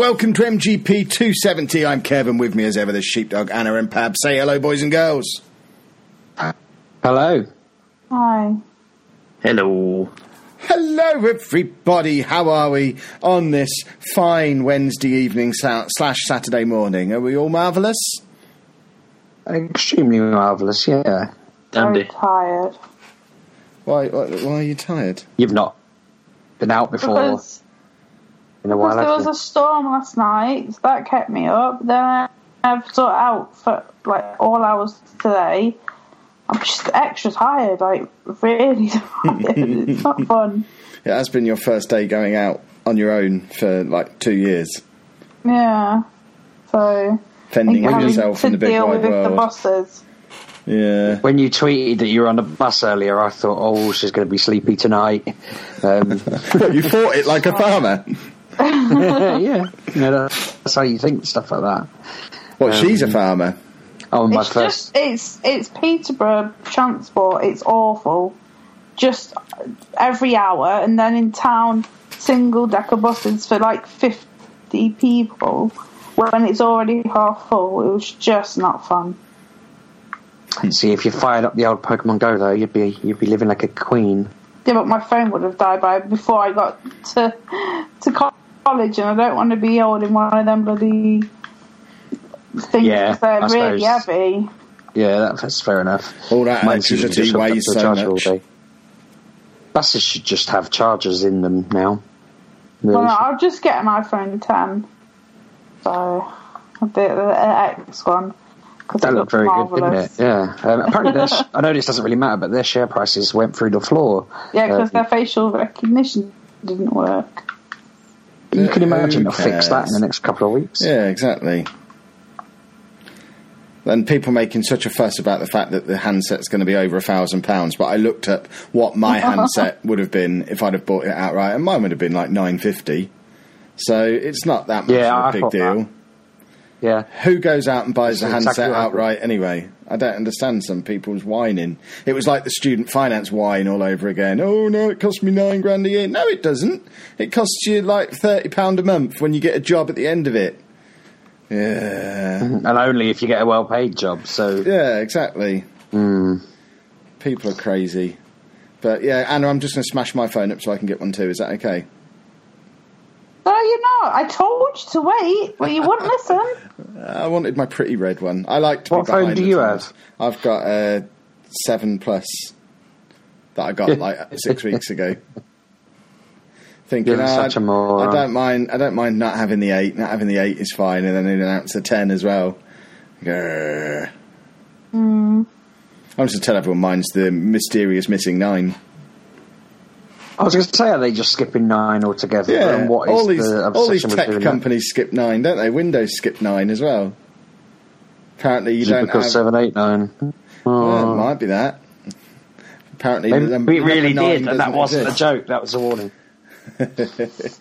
Welcome to MGP 270. I'm Kevin. With me as ever, the sheepdog Anna and Pab. Say hello, boys and girls. Hello. Hi. Hello. Hello, everybody. How are we on this fine Wednesday evening slash Saturday morning? Are we all marvellous? Extremely marvellous, yeah. Very Dandy. tired. Why, why? Why are you tired? You've not been out before Because, in a because while. there have was a storm last night, so that kept me up. Then I've sort out for like all hours today. I'm just extra tired, like really tired. it's not fun. It has been your first day going out on your own for like two years, Yeah. So fending having with yourself to in the big deal wide with the world. bosses. Yeah. When you tweeted that you were on the bus earlier, I thought, oh, she's going to be sleepy tonight. Um, you fought it like a farmer. yeah, you know, that's how you think stuff like that. Well, she's a Um, farmer. Oh, my It's first. just it's it's Peterborough transport. It's awful. Just every hour, and then in town, single decker buses for like fifty people. When it's already half full, it was just not fun. See, if you fired up the old Pokemon Go though, you'd be you'd be living like a queen. Yeah, but my phone would have died by before I got to to co- college, and I don't want to be holding one of them bloody things. Yeah, 'cause they're I really suppose. heavy. Yeah, that's fair enough. All that Mine's usually electricity just hooked up weighs so charger all much. day. Buses should just have chargers in them now. Really Well, no. I'll just get an iPhone 10. So, the, the X one. 'cause That looked looks very good, didn't it? Yeah. Um, apparently, their sh- I know this doesn't really matter, but their share prices went through the floor. Yeah, because Um, their facial recognition didn't work. You can imagine they'll fix that in the next couple of weeks. Yeah, exactly. And people making such a fuss about the fact that the handset's going to be over a thousand pounds, but I looked up what my handset would have been if I'd have bought it outright, and mine would have been like nine fifty. So it's not that much Yeah, of a I big deal. that. Yeah. Who goes out and buys a handset exactly outright anyway? I don't understand some people's whining. It was like the student finance whine all over again. Oh no, it costs me nine grand a year. No, it doesn't. It costs you like thirty pound a month when you get a job at the end of it. Yeah, And only if you get a well paid job. So, yeah, exactly. Hmm. People are crazy. But yeah, Anna, I'm just going to smash my phone up so I can get one too. Is that okay? No, you're not. I told you to wait, but you wouldn't listen. I wanted my pretty red one. I like to. What be phone do you times. I've got a seven plus that I got like six weeks ago. Thinking, You're "Ah, such a moron." I don't mind. I don't mind not having the eight. Not having the eight is fine, and then they announce the ten as well. Grr. Hmm. I'm just to tell everyone mine's the mysterious missing nine. I was going to say, are they just skipping nine altogether? Yeah, And what is all these the all these tech doing that? companies skip nine, don't they? Windows skip nine as well. Apparently, you Is don't because have. seven, eight, nine? Oh. it might be that. Apparently, Maybe um, we really did, and that wasn't a joke. That was a warning.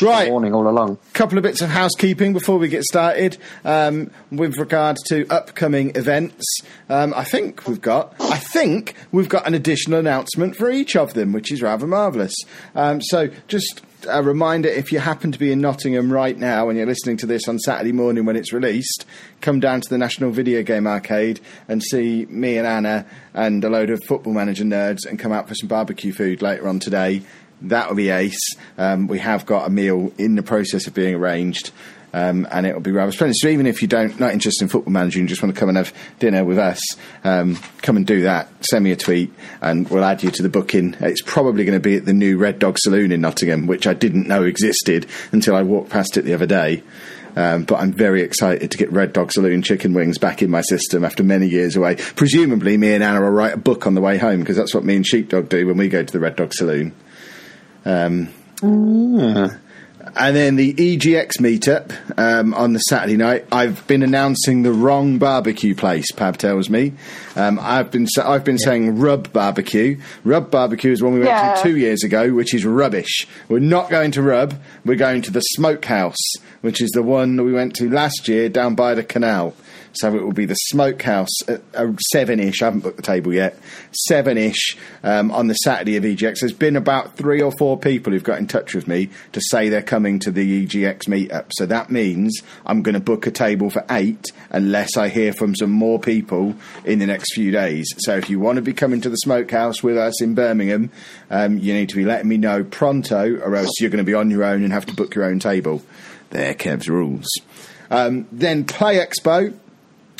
Right. Warning all along. couple of bits of housekeeping before we get started um, with regard to upcoming events. Um, I think we've got, I think we've got an additional announcement for each of them, which is rather marvellous. Um, so just a reminder: if you happen to be in Nottingham right now and you're listening to this on Saturday morning when it's released, come down to the National Video Game Arcade and see me and Anna and a load of Football Manager nerds, and come out for some barbecue food later on today. That'll be ace. Um, we have got a meal in the process of being arranged. Um, and it'll be rather splendid. So even if you don't not interested in football manager and just want to come and have dinner with us, um, come and do that. Send me a tweet, and we'll add you to the booking. It's probably going to be at the new Red Dog Saloon in Nottingham, which I didn't know existed until I walked past it the other day. Um, but I'm very excited to get Red Dog Saloon chicken wings back in my system after many years away. Presumably, me and Anna will write a book on the way home because that's what me and Sheepdog do when we go to the Red Dog Saloon. Um, and then the EGX meetup um, on the Saturday night. I've been announcing the wrong barbecue place. Pab tells me. Um, I've been sa- I've been saying Rub Barbecue. Rub Barbecue is one we went Yeah. to two years ago, which is rubbish. We're not going to Rub. We're going to the Smokehouse, which is the one that we went to last year down by the canal. So it will be the Smokehouse at uh, seven-ish. I haven't booked the table yet. Seven-ish um, on the Saturday of EGX. There's been about three or four people who've got in touch with me to say they're coming to the EGX meetup. So that means I'm going to book a table for eight unless I hear from some more people in the next few days. So if you want to be coming to the Smokehouse with us in Birmingham, um, you need to be letting me know pronto, or else you're going to be on your own and have to book your own table. There, Kev's rules. Um, then Play Expo.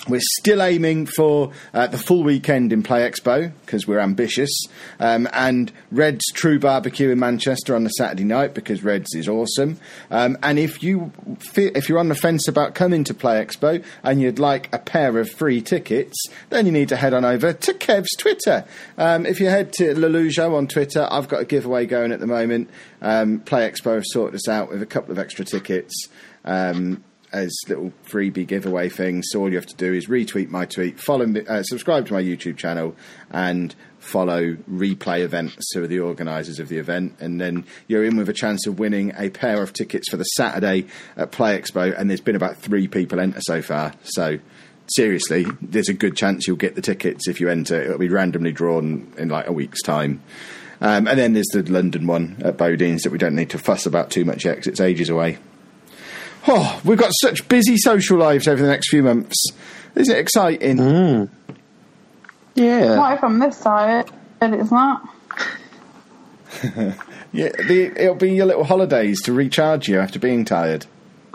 We're still aiming for uh, the full weekend in Play Expo because we're ambitious, um, and Red's True Barbecue in Manchester on the Saturday night because Red's is awesome. Um, and if you if you're on the fence about coming to Play Expo and you'd like a pair of free tickets, then you need to head on over to Kev's Twitter. Um, if you head to Lelujo on Twitter, I've got a giveaway going at the moment. Um, Play Expo have sorted us out with a couple of extra tickets. Um, as little freebie giveaway things. So all you have to do is retweet my tweet, follow me, uh, subscribe to my YouTube channel, and follow Replay Events, who are the organisers of the event, and then you're in with a chance of winning a pair of tickets for the Saturday at Play Expo. And there's been about three people enter so far, so. Seriously, there's a good chance you'll get the tickets if you enter. It'll be randomly drawn in like a week's time. Um, and then there's the London one at Bodine's that we don't need to fuss about too much yet it's ages away. Oh, we've got such busy social lives over the next few months. Isn't it exciting? Hmm. Yeah. Not if I'm this tired, but it's not. Yeah, the, it'll be your little holidays to recharge you after being tired.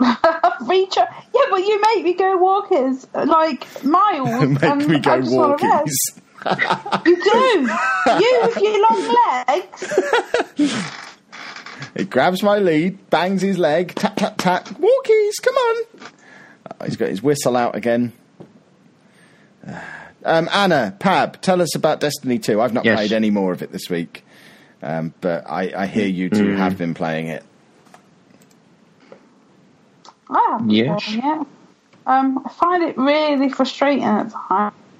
Reach yeah, but you make me go walkers like miles. Make and me go I walkies. You do. you with your long legs. He grabs my lead, bangs his leg, tap, tap, tap. Walkies, come on. Oh, he's got his whistle out again. Um, Anna, Pab, tell us about Destiny 2. I've not Yes. played any more of it this week, um, but I, I hear you two have been playing it. I haven't Yes. played it. Um, I find it really frustrating at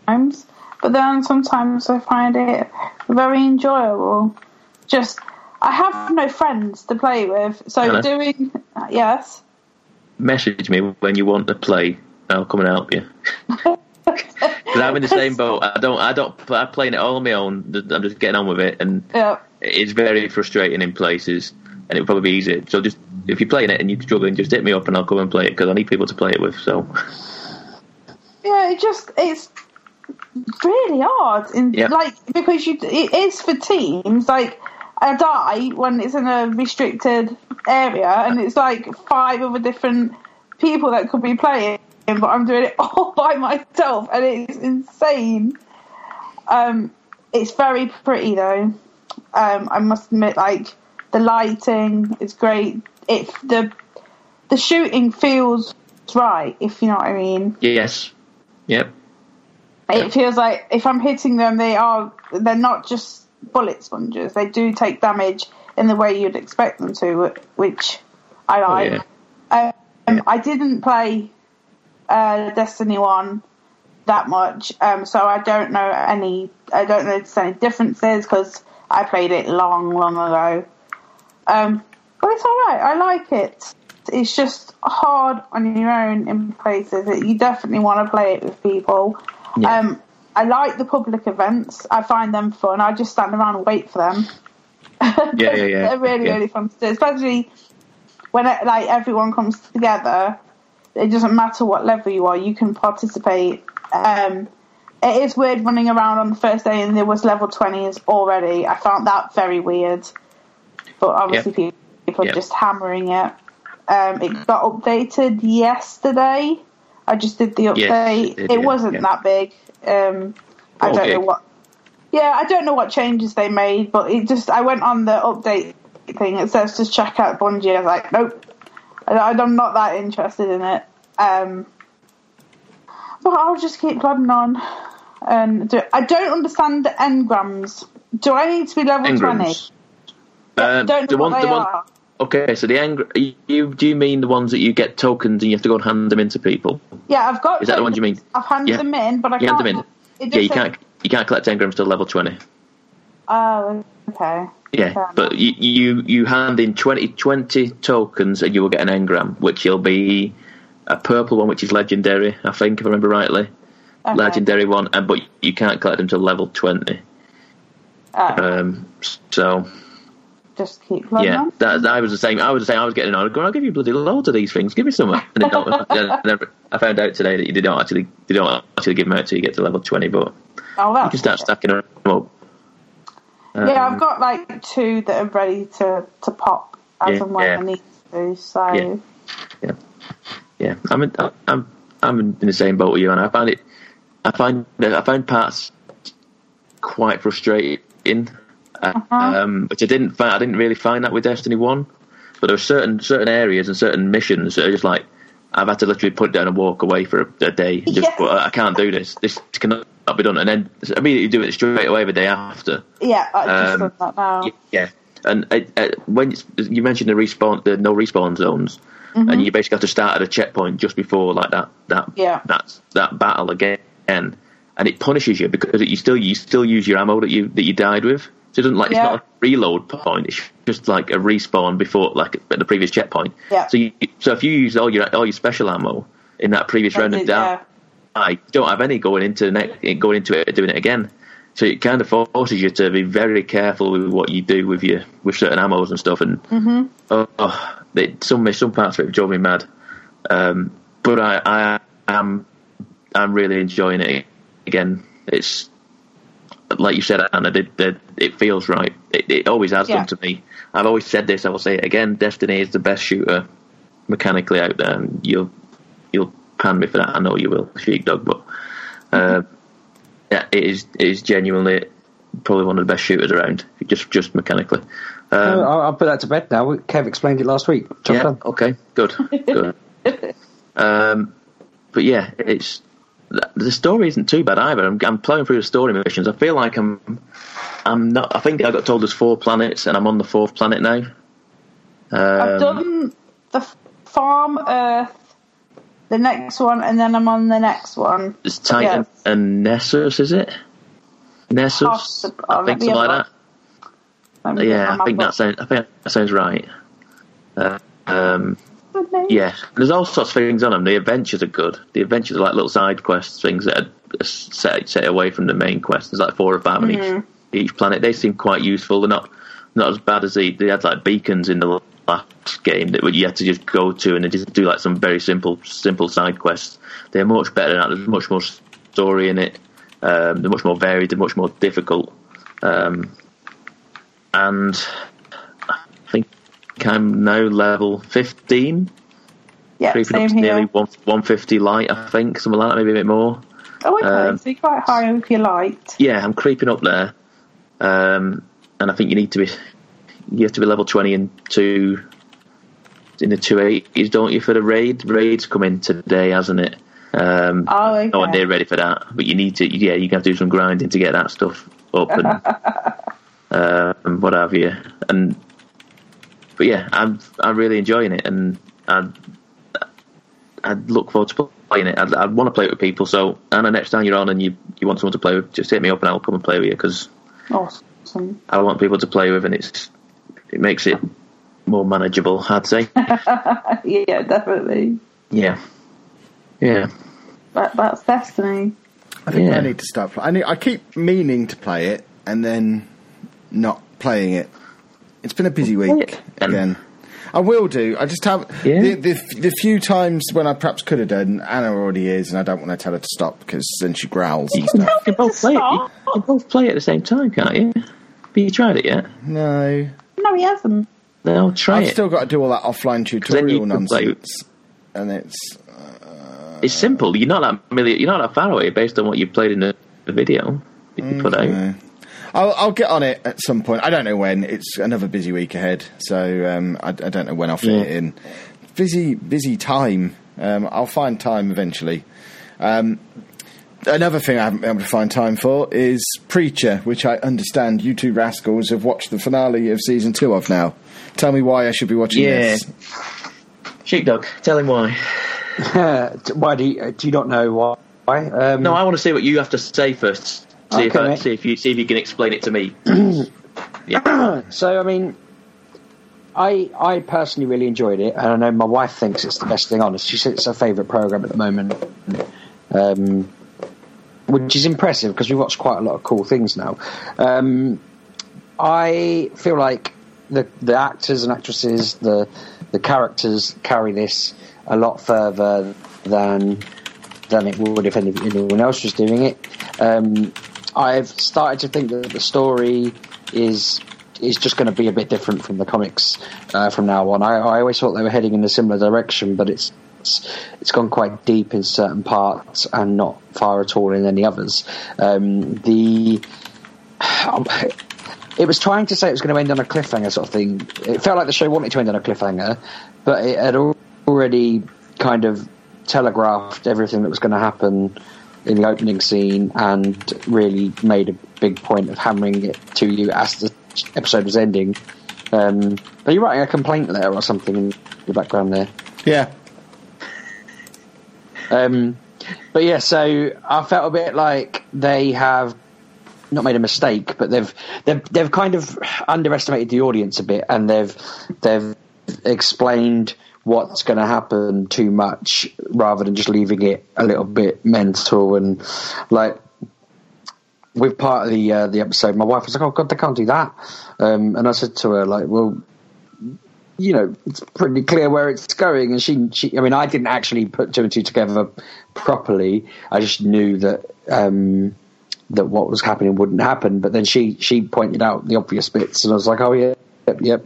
times, but then sometimes I find it very enjoyable. Just, I have no friends to play with, so Hello? doing yes. Message me when you want to play. I'll come and help you. Because I'm in the same boat. I don't. I don't. I'm playing it all on my own. I'm just getting on with it, and Yeah. it's very frustrating in places. And it would probably be easier. So just if you're playing it and you're struggling, just hit me up and I'll come and play it because I need people to play it with. So Yeah, it just it's really hard in Yep. like because you it is for teams. Like I die when it's in a restricted area, and it's like five other different people that could be playing, but I'm doing it all by myself, and it's insane. Um, it's very pretty though. Um, I must admit, like the lighting is great. It the the shooting feels right, if you know what I mean. yes, yep. It feels like if I'm hitting them, they are they're not just bullet sponges. They do take damage in the way you'd expect them to, which I like. Um, I didn't play uh, Destiny One that much, um, so I don't know any. I don't know any differences because I played it long, long ago. Um, but it's all right. I like it. It's just hard on your own in places. You definitely want to play it with people. Yeah. Um, I like the public events. I find them fun. I just stand around and wait for them. Yeah, yeah, yeah. They're really, Yeah. really fun to do, especially when it, like everyone comes together. It doesn't matter what level you are, you can participate. Um, it is weird running around on the first day and there was level 20s already. I found that very weird. But obviously Yeah. people, people are just hammering it. Um, it got updated yesterday. I just did the update. it did, it yeah, wasn't yeah. that big. Um, I don't know what. Yeah, I don't know what changes they made, but it just I went on the update thing. It says just check out Bungie. I was like, nope, I, I'm not that interested in it. Um, but I'll just keep plodding on. And do, I don't understand the engrams. Do I need to be level twenty? Uh, don't know the what one, they the one. Okay, so the ang- you do you mean the ones that you get tokens and you have to go and hand them into people? Yeah, I've got. Is that the ones you mean? I've handed Yeah. them in, but I You can't. hand them in. Yeah, you can't you can't collect engrams till level twenty. Oh, okay. Yeah, but you, you you hand in 20, 20 tokens and you will get an engram, which will be a purple one, which is legendary, I think, if I remember rightly. Okay. Legendary one, and but you can't collect them till level twenty. Oh, Um, so just keep plodding yeah, on. that, I was the same. I was the same. I was getting on. I'll give you bloody loads of these things. Give me some. And then I found out today that you don't actually they don't actually give them out till you get to level twenty, but Oh, you can start good. stacking them up. Yeah, Um, I've got like two that are ready to, to pop as Yeah, and when yeah. I need to. So Yeah. yeah, yeah. I'm in, I'm I'm in the same boat with you, and I find it. I find I find parts quite frustrating, Uh-huh. um, which I didn't find. I didn't really find that with Destiny One, but there are certain certain areas and certain missions that are just like I've had to literally put down and walk away for a, a day. Just, I can't do this. This cannot be done, and then immediately do it straight away the day after. yeah, I've just Um, that now. Yeah, and uh, uh, when you mentioned the respawn, the no respawn zones, and you basically have to start at a checkpoint just before like that that Yeah. that that battle again, and it punishes you because it, you still you still use your ammo that you that you died with. So it doesn't like Yeah. it's not a reload point; it's just like a respawn before like at the previous checkpoint. Yeah. So you, so if you use all your all your special ammo in that previous round That's of it, down, I don't have any going into the next, going into it doing it again. So it kind of forces you to be very careful with what you do with your with certain ammos and stuff. And Mm-hmm. oh, oh, it, some some parts of it drove me mad. Um, but I, I am I'm really enjoying it. Again, it's like you said, Anna. It, it, it feels right. It, it always has Yeah. done to me. I've always said this. I will say it again. Destiny is the best shooter mechanically out there, and you'll you'll pan me for that. I know you will, sheepdog. But uh, yeah, it is it is genuinely probably one of the best shooters around, just just mechanically. Um, I'll, I'll put that to bed now. Kev explained it last week. Job yeah. done. Okay. Good. Good. um, but yeah, it's the story isn't too bad either. I'm, I'm playing through the story missions. I feel like I'm I'm not. I think I got told there's four planets, and I'm on the fourth planet now. I've Um, done the Farm Earth, the next one, and then I'm on the next one. It's Titan Yes. and Nessus, is it? Nessus, Possible. I think me something like that. Let Yeah, I think that sounds. I think that sounds right. Uh, um, book. yeah, there's all sorts of things on them. The adventures are good. The adventures are like little side quests, things that are set set away from the main quest. There's like four or 5 on Mm-hmm. each each planet. They seem quite useful. They're not not as bad as the, they had like beacons in the last game that you had to just go to and they just do like some very simple simple side quests. They're much better than that. There's much more story in it. Um, they're much more varied. They're much more difficult. Um, and I'm now level 15, Yeah, creeping up to nearly one, 150 light, I think, something like that, maybe a bit more. Oh, okay. um, so you're quite high if you light. Yeah, I'm creeping up there, um, and I think you need to be you have to be level 20 and two in the two eighties, don't you, for the raid? Raid's coming today, hasn't it? Um, Oh, okay. no one near ready for that, but you need to. Yeah, you have to do some grinding to get that stuff up and uh, and what have you. And but yeah, I'm I'm really enjoying it, and I I look forward to playing it. I'd, I'd want to play it with people. So Anna, next time you're on and you you want someone to play with, just hit me up and I'll come and play with you because Awesome. I want people to play with, and it's it makes it more manageable. I'd say. yeah, definitely. yeah, yeah. That, that's Destiny. I think Yeah. I need to start. I need, I keep meaning to play it and then not playing it. It's been a busy week again. I will do. I just have Yeah. the, the the few times when I perhaps could have done. Anna already is, and I don't want to tell her to stop because then she growls and You can both play it. You can both play at the same time, can't you? But you tried it yet? No, No, he hasn't. No, try I've it. still got to do all that offline then you tutorial can play- nonsense, and it's uh, It's simple. You're not that million. You're not that far away based on what you played in the, the video that you put mm, out. Yeah. I'll, I'll get on it at some point. I don't know when. It's another busy week ahead, so um, I, I don't know when I'll fit Yeah. it in. Busy, busy time. Um, I'll find time eventually. Um, another thing I haven't been able to find time for is Preacher, which I understand you two rascals have watched the finale of season two of now. Tell me why I should be watching Yeah. this. Sheepdog, tell him why. why do you, do you not know why? Um, No, I want to see what you have to say first. See if I, see if you see if you can explain it to me. yeah. So I mean, I I personally really enjoyed it, and I know my wife thinks it's the best thing on. She says it's her favourite program at the moment, um, which is impressive because we watch quite a lot of cool things now. Um, I feel like the the actors and actresses, the the characters carry this a lot further than than it would if anyone else was doing it. Um, I've started to think that the story is is just going to be a bit different from the comics uh, from now on. I, I always thought they were heading in a similar direction, but it's it's, it's gone quite deep in certain parts and not far at all in any others. Um, the it was trying to say it was going to end on a cliffhanger sort of thing. It felt like the show wanted to end on a cliffhanger, but it had already kind of telegraphed everything that was going to happen in the opening scene and really made a big point of hammering it to you as the episode was ending. Um, are you writing a complaint there or something in the background there? Yeah, Um, but yeah, so I felt a bit like they have not made a mistake, but they've they've they've kind of underestimated the audience a bit, and they've they've explained what's going to happen too much rather than just leaving it a little bit mental and like with part of the uh, the episode, my wife was like, "Oh God, they can't do that," um, and I said to her, "Like, well, you know, it's pretty clear where it's going." And she, she, I mean, I didn't actually put two and two together properly. I just knew that um, that what was happening wouldn't happen. But then she she pointed out the obvious bits, and I was like, "Oh yeah, yep, yep,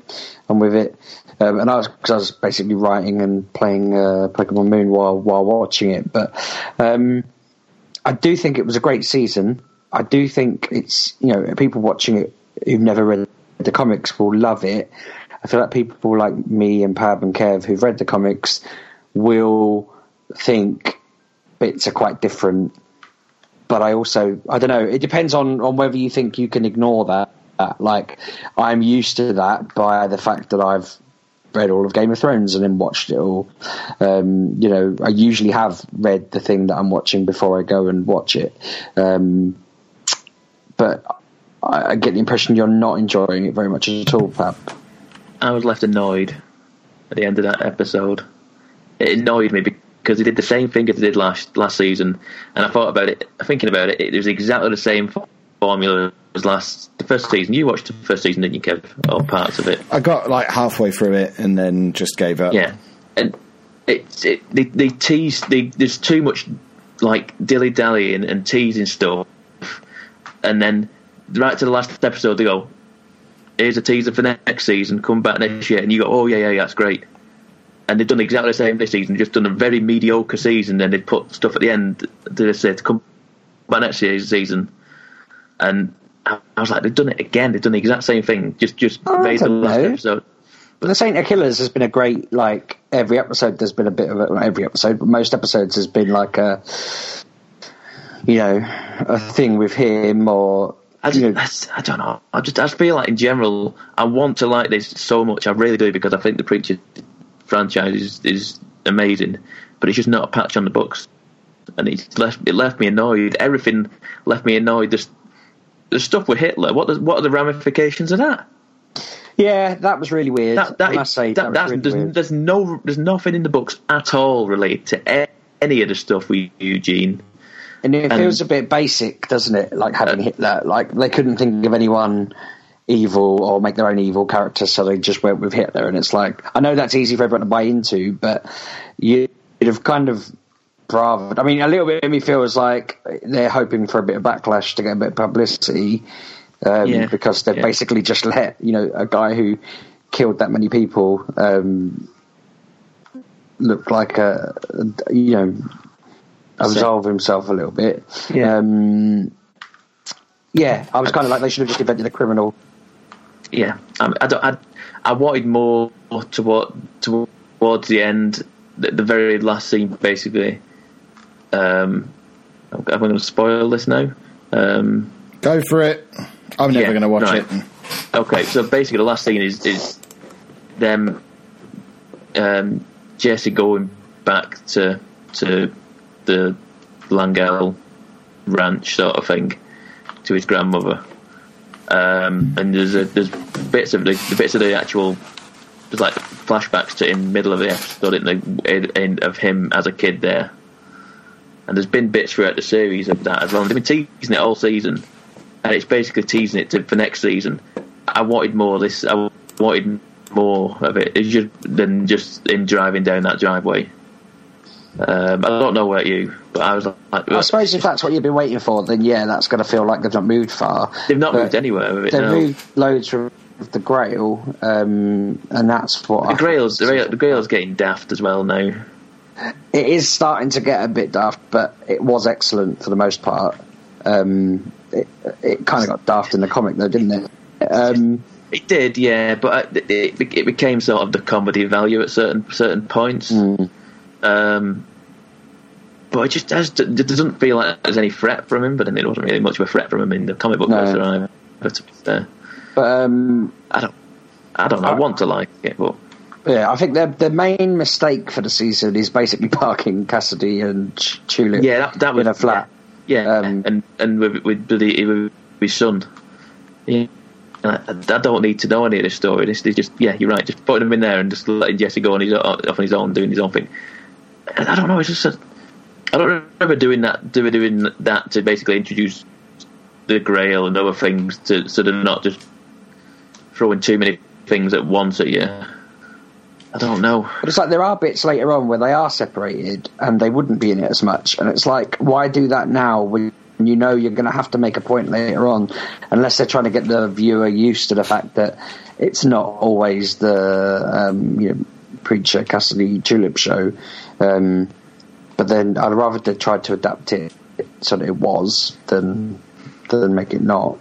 I'm with it." Um, and I was I was basically writing and playing uh, Pokemon Moon while while watching it, but. Um, I do think it was a great season. I do think it's you know people watching it who've never read the comics will love it. I feel like people like me and Pab and Kev who've read the comics will think bits are quite different. But I also I don't know. It depends on on whether you think you can ignore that. Like I'm used to that by the fact that I've read all of Game of Thrones and then watched it all. Um, you know, I usually have read the thing that I'm watching before I go and watch it. Um, but I, I get the impression you're not enjoying it very much at all, Pab. I was left annoyed at the end of that episode. It annoyed me because they did the same thing as they did last last season, and I thought about it. Thinking about it, it was exactly the same formula as last the first season. You watched the first season, didn't you, Kev? Or parts of it? I got like halfway through it and then just gave up. Yeah, and it's it, they they tease. They, there's too much like dilly dallying and teasing stuff, and then right to the last episode they go, "Here's a teaser for next season. Come back next year," and you go, "Oh yeah, yeah, yeah that's great." And they've done exactly the same this season. Just done a very mediocre season, and they put stuff at the end to say to come back next year's season. And I I was like, they've done it again. They've done the exact same thing. Just just Oh, I made the last know. episode. But the Saint of Killers has been a great like every episode. There's been a bit of it. Not every episode, but most episodes has been like a you know a thing with him or I, you just, know, that's- I don't know. I just I feel like in general, I want to like this so much. I really do because I think the Preacher franchise is, is amazing, but it's just not a patch on the books, and it's left it left me annoyed. Everything left me annoyed. There's the stuff with Hitler. What the, what are the ramifications of that? Yeah, that was really weird. That, that, I must say, that, that, that's- was there's, weird. there's no there's nothing in the books at all related to any of the stuff with Eugene. And it and- feels a bit basic, doesn't it? Like having uh, Hitler. Like they couldn't think of anyone evil or make their own evil character, so they just went with Hitler. And it's like I know that's easy for everyone to buy into, but you'd have kind of bravo. I mean, a little bit of me feels like they're hoping for a bit of backlash to get a bit of publicity um, Yeah, because they've yeah. basically just let you know a guy who killed that many people um, look like a you know absolve himself a little bit. Yeah. Um, yeah, I was kind of like they should have just invented a criminal. Yeah, I, I, don't, I, I wanted more toward, towards the end, the, the very last scene, basically. Um, am I going to spoil this now? Um, Go for it. I'm never Yeah, going to watch right. it. Okay, so basically, the last thing is is them, um, Jesse going back to to the L'Angelle ranch sort of thing to his grandmother, um, and there's a, there's bits of the, the bits of the actual there's like flashbacks to in the middle of the episode in the in, in, of him as a kid there, and there's been bits throughout the series of that as well. They've been teasing it all season, and it's basically teasing it to, for next season. I wanted more of this. I wanted more of it just, than just him driving down that driveway. Um, I don't know about you, but I was like, I suppose if that's what you've been waiting for, then yeah, that's going to feel like they've not moved far. they've not But moved anywhere with it. They've No. moved loads from the Grail, um, and that's what The I- Grail's the, Grail, the Grail's getting daft as well now. It is starting to get a bit daft, but it was excellent for the most part. Um, it, it kind of got daft in the comic, though, didn't it? Um, It did, yeah, but it, it, it became sort of the comedy value at certain certain points. Um, but it just has, it doesn't feel like there's any threat from him. But I mean, it wasn't really much of a threat from him in the comic book No. version either. But fair, but um, I don't, I don't know. I want to like it, but yeah, I think the the main mistake for the season is basically parking Cassidy and Ch- Tulip yeah, that, that was in a flat. Yeah, Um, and and with with, bloody- with his son. Yeah. I, I don't need to know any of this story. This is just yeah, you're right. Just putting him in there and just letting Jesse go on his off on his own, doing his own thing. And I don't know. It's just a, I don't remember doing that. Doing doing that to basically introduce the Grail and other things to so they're not just throwing too many things at once at you. I don't know. But it's like there are bits later on where they are separated and they wouldn't be in it as much. And it's like, why do that now when you know you're going to have to make a point later on? Unless they're trying to get the viewer used to the fact that it's not always the um, you know, Preacher Cassidy Tulip show. Um, but then I'd rather they tried to adapt it so that it was than than make it not.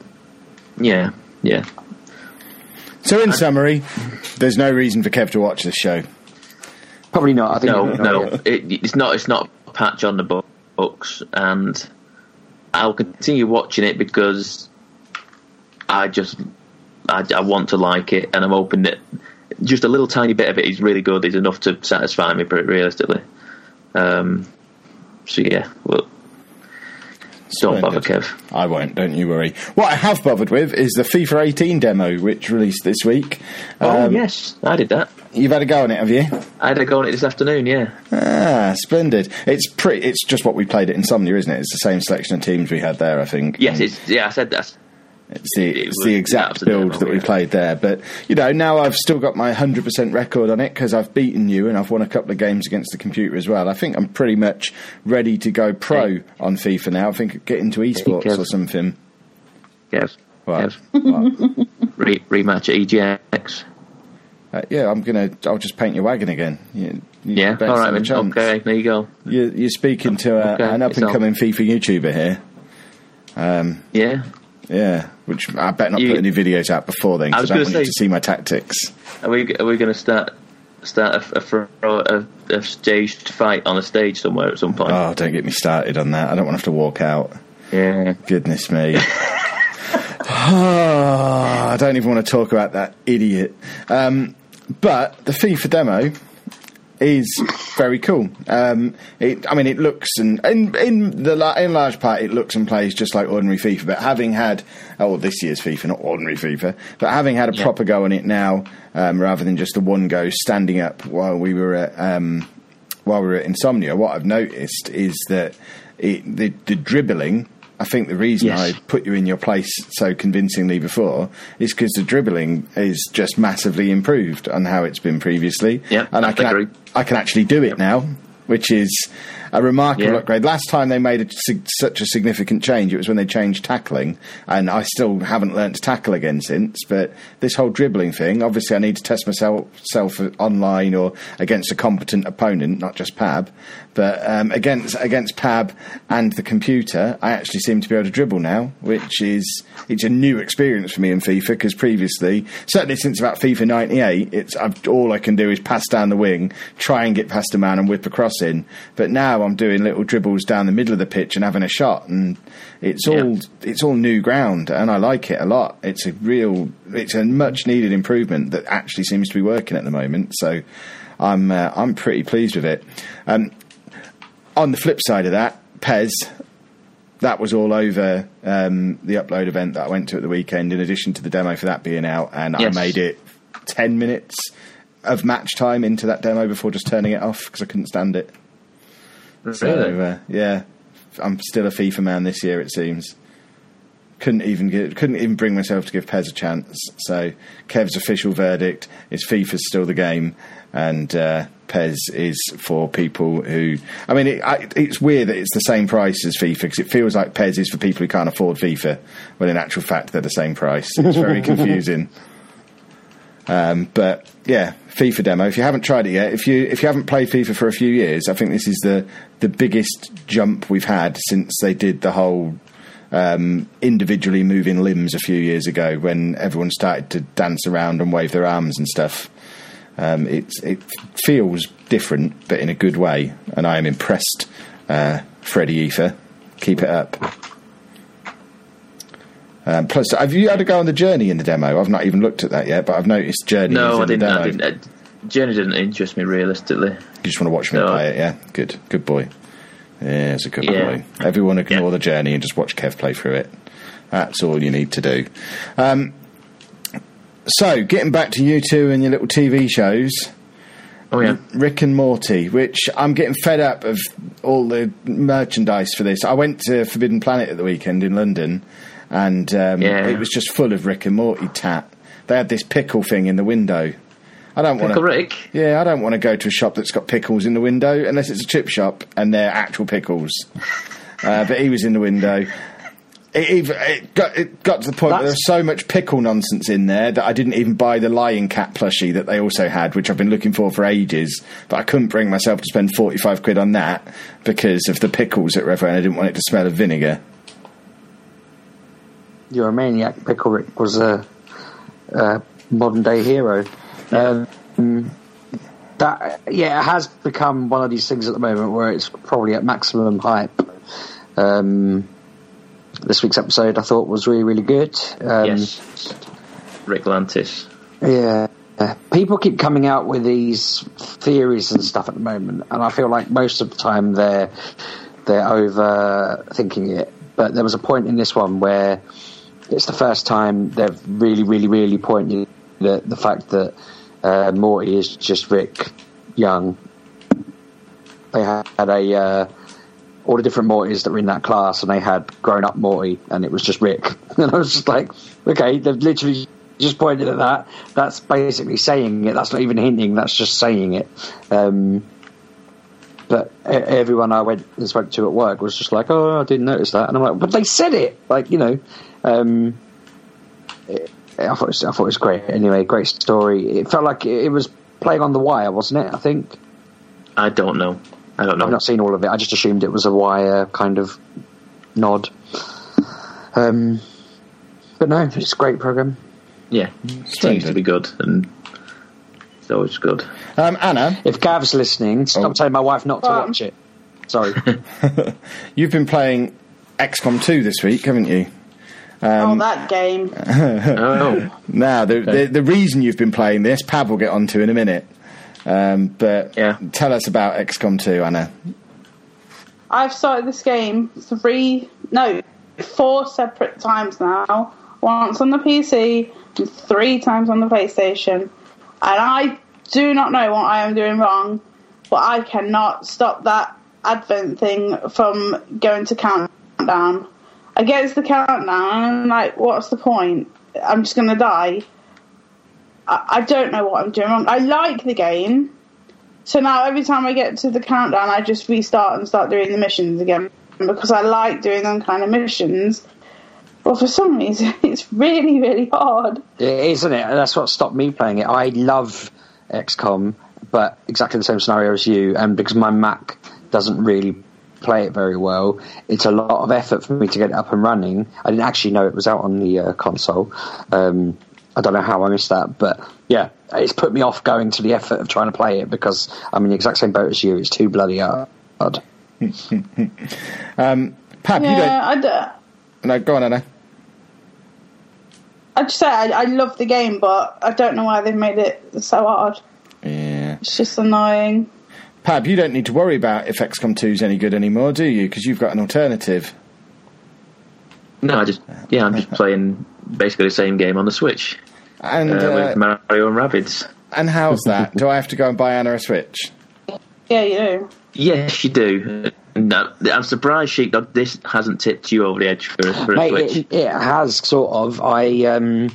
Yeah, yeah. So, in summary, there's no reason for Kev to watch this show. Probably not. I think no, no, it, it's not. It's not a patch on the books, and I'll continue watching it because I just I, I want to like it, and I'm hoping that just a little tiny bit of it is really good. Is enough to satisfy me, pretty realistically. Um, so yeah, well, don't bother, Kev. I won't, don't you worry. What I have bothered with is the FIFA 18 demo, which released this week. Oh Um, yes, I did that. You've had a go on it, have you? I had a go on it this afternoon. Yeah, Ah, splendid. It's pretty. It's just what we played at Insomnia, isn't it? It's the same selection of teams we had there, I think. yes, it's yeah. I said that. It's the, it's the exact build that we played there. But, you know, now I've still got my 100% record on it because I've beaten you and I've won a couple of games against the computer as well. I think I'm pretty much ready to go pro Hey. on FIFA now. I think get into esports Kev. or something. Kev, What? Kev, What? Re- rematch at EGX. Uh, yeah, I'm gonna. I'll just paint your wagon again. You, you Yeah, all right, have a then. Okay, there you go. You're, you're speaking to a, Okay, an up and coming FIFA YouTuber here. Yeah. Yeah, which I better not You- put any videos out before then because I, gonna want you to see my tactics. Are we are we going to start start a, a, a, a staged fight on a stage somewhere at some point? Oh, don't get me started on that. I don't want to have to walk out. Yeah. Goodness me. Ah, I don't even want to talk about that idiot. Um, but the FIFA demo is very cool. Um, it, I mean, it looks and in in the in large part, it looks and plays just like ordinary FIFA. But having had oh this year's FIFA, not ordinary FIFA, but having had a Yeah. proper go on it now, um, rather than just the one go standing up while we were at um, while we were at Insomnia, what I've noticed is that it, the the dribbling. I think the reason Yes. I put you in your place so convincingly before is because the dribbling is just massively improved on how it's been previously. Yeah, and I I can agree. I can actually do it now, which is a remarkable Yeah. upgrade. Last time they made a, such a significant change, it was when they changed tackling, and I still haven't learnt to tackle again since. But this whole dribbling thing, obviously, I need to test myself self online or against a competent opponent, not just Pab. But um, against against Pab and the computer, I actually seem to be able to dribble now, which is it's a new experience for me in FIFA because previously, certainly since about FIFA '98, it's I've, all I can do is pass down the wing, try and get past a man and whip a cross in. But now I'm doing little dribbles down the middle of the pitch and having a shot, and it's all it's all new ground, and I like it a lot. It's a real, it's a much needed improvement that actually seems to be working at the moment. So I'm uh, I'm pretty pleased with it. Um, on the flip side of that, PES, that was all over um, the upload event that I went to at the weekend. In addition to the demo for that being out, and I made it ten minutes of match time into that demo before just turning it off because I couldn't stand it. So Really? uh, yeah, I'm still a FIFA man this year. It seems. Couldn't even get, couldn't even bring myself to give PES a chance. So Kev's official verdict is FIFA's still the game, and uh, PES is for people who. I mean, it, I, it's weird that it's the same price as FIFA because it feels like PES is for people who can't afford FIFA, when in actual fact they're the same price. It's very confusing. Um, but yeah, FIFA demo. If you haven't tried it yet, if you if you haven't played FIFA for a few years, I think this is the the biggest jump we've had since they did the whole um, individually moving limbs a few years ago when everyone started to dance around and wave their arms and stuff. Um, it's it feels different, but in a good way, and I am impressed. Uh, Freddie Ether, keep it up. Um, plus, have you had a go on the journey in the demo? I've not even looked at that yet, but I've noticed journey. is No, in I didn't. I didn't. Uh, Journey didn't interest me realistically. You just want to watch me No. play it, yeah? Good, good boy. Yeah, it's a good Yeah. boy. Everyone ignore Yeah. the journey and just watch Kev play through it. That's all you need to do. Um, so, getting back to you two and your little TV shows. Oh yeah. Rick and Morty, which I'm getting fed up of all the merchandise for this. I went to Forbidden Planet at the weekend in London, and um, Yeah. it was just full of Rick and Morty tat. They had this pickle thing in the window. I don't want to. Rick. Yeah, I don't want to go to a shop that's got pickles in the window unless it's a chip shop and they're actual pickles. Uh, but he was in the window. It, even, it, got, it got to the point where there was so much pickle nonsense in there that I didn't even buy the Lion Cat plushie that they also had, which I've been looking for for ages. But I couldn't bring myself to spend 45 quid on that because of the pickles that were everywhere and I didn't want it to smell of vinegar. You're a maniac. Pickle Rick was a, a modern day hero. Um, that yeah, it has become one of these things at the moment where it's probably at maximum hype. Um, this week's episode I thought was really really good. Um, yes. Ricklantis. Yeah. People keep coming out with these theories and stuff at the moment, and I feel like most of the time they're they're overthinking it. But there was a point in this one where it's the first time they've really, really, really pointed at the fact that uh, Morty is just Rick Young. They had a uh, all the different Mortys that were in that class, and they had grown up Morty, and it was just Rick. And I was just like, okay, they've literally just pointed at that. That's basically saying it. That's not even hinting. That's just saying it. Um, but everyone I went and spoke to at work was just like, "Oh, I didn't notice that," and I'm like, "But they said it!" Like, you know. Um, I thought it was, I thought it was great. Anyway, great story. It felt like it was playing on the wire, wasn't it? I think. I don't know. I don't know. I've not seen all of it. I just assumed it was a wire kind of nod. Um, but no, it's a great program. Yeah, it seems to be good, and it's always good. Um, Anna, If Gav's listening, stop Oh. telling my wife not to Um, watch it. Sorry. you've been playing XCOM 2 this week, haven't you? oh, that game. oh, Now, the, the the reason you've been playing this, Pab will get onto in a minute. Um, but Yeah. tell us about XCOM 2, Anna. I've started this game three, no, four separate times now. Once on the PC and three times on the PlayStation. And I do not know what I am doing wrong, but I cannot stop that Advent thing from going to countdown. I get to the countdown and I'm like, what's the point? I'm just going to die. I, I don't know what I'm doing wrong. I like the game. So now every time I get to the countdown, I just restart and start doing the missions again because I like doing them kind of missions. But for some reason, it's really, really hard. It isn't it? And that's what stopped me playing it. I love XCOM, but exactly the same scenario as you, and because my Mac doesn't really play it very well, it's a lot of effort for me to get it up and running. I didn't actually know it was out on the uh, console. Um, I don't know how I missed that, but yeah, it's put me off going to the effort of trying to play it because I'm in the exact same boat as you. It's too bloody hard. Um, Pab, you Yeah, I, d- don't. No, go on, Anna. I just say I, I love the game, but I don't know why they've made it so hard. Yeah. It's just annoying. Pab, you don't need to worry about if XCOM 2 is any good anymore, do you? Because you've got an alternative. No, I just yeah, I'm just playing basically the same game on the Switch And uh, uh, with Mario and Rabbids. and how's that? do I have to go and buy Anna a Switch? Yeah, you do. Yes, you do. No, I'm surprised, Sheepdog, this hasn't tipped you over the edge for, for a Switch. it, it has sort of. I um,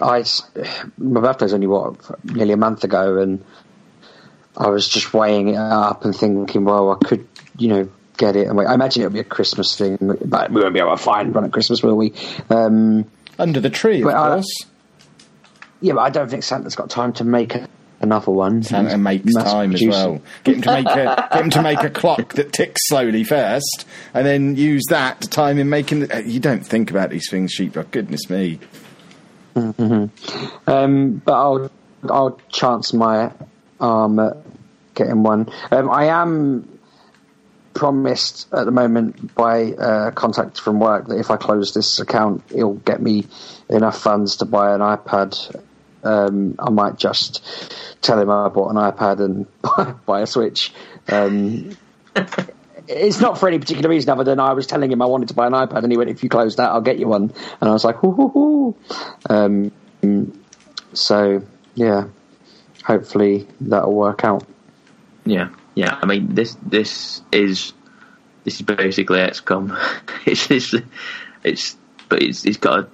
I s- my birthday's only what nearly a month ago, and I was just weighing it up and thinking, well, I could, you know, get it. And wait, I imagine it'll be a Christmas thing, but we won't be able to find one at Christmas, will we? Um, Under the tree, of Well, I- course. Yeah, but I don't think Santa's got time to make another one. Santa He's makes time as well. Get him to make a get him to make a clock that ticks slowly first, and then use that to time him making. The, uh, you don't think about these things, sheepdog. Goodness me. Um, but I'll I'll chance my arm at getting one. Um, I am promised at the moment by uh, contact from work that if I close this account, it'll get me enough funds to buy an iPad. Um, I might just tell him I bought an iPad and buy, a Switch. Um, it's not for any particular reason other than I was telling him I wanted to buy an iPad, and he went, "If you close that, I'll get you one." And I was like, "Hoo hoo hoo." Um, so yeah, hopefully that'll work out. Yeah, yeah. I mean, this this is this is basically XCOM. it's it's it's but it's it's got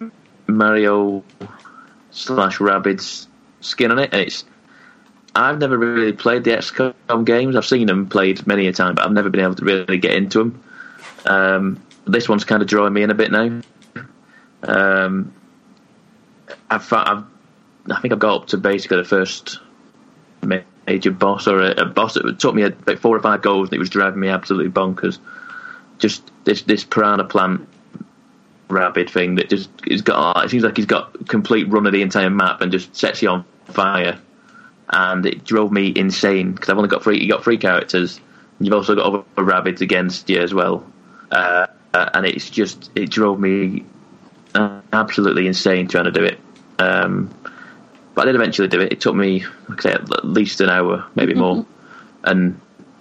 a Mario slash Rabbids skin on it, and it's. I've never really played the XCOM games. I've seen them played many a time, but I've never been able to really get into them. Um, this one's kind of drawing me in a bit now. Um, I've, I've I think I've got up to basically the first major boss or a, a boss It took me about four or five goals and it was driving me absolutely bonkers. Just this this piranha plant rabbit thing that just he's got it seems like he's got complete run of the entire map and just sets you on fire. And it drove me insane because I've only got three. You got three characters. You've also got other rabbits against you as well. Uh, uh, and it's just it drove me uh, absolutely insane trying to do it. Um, but I did eventually do it. It took me, like I say, at least an hour, maybe more, and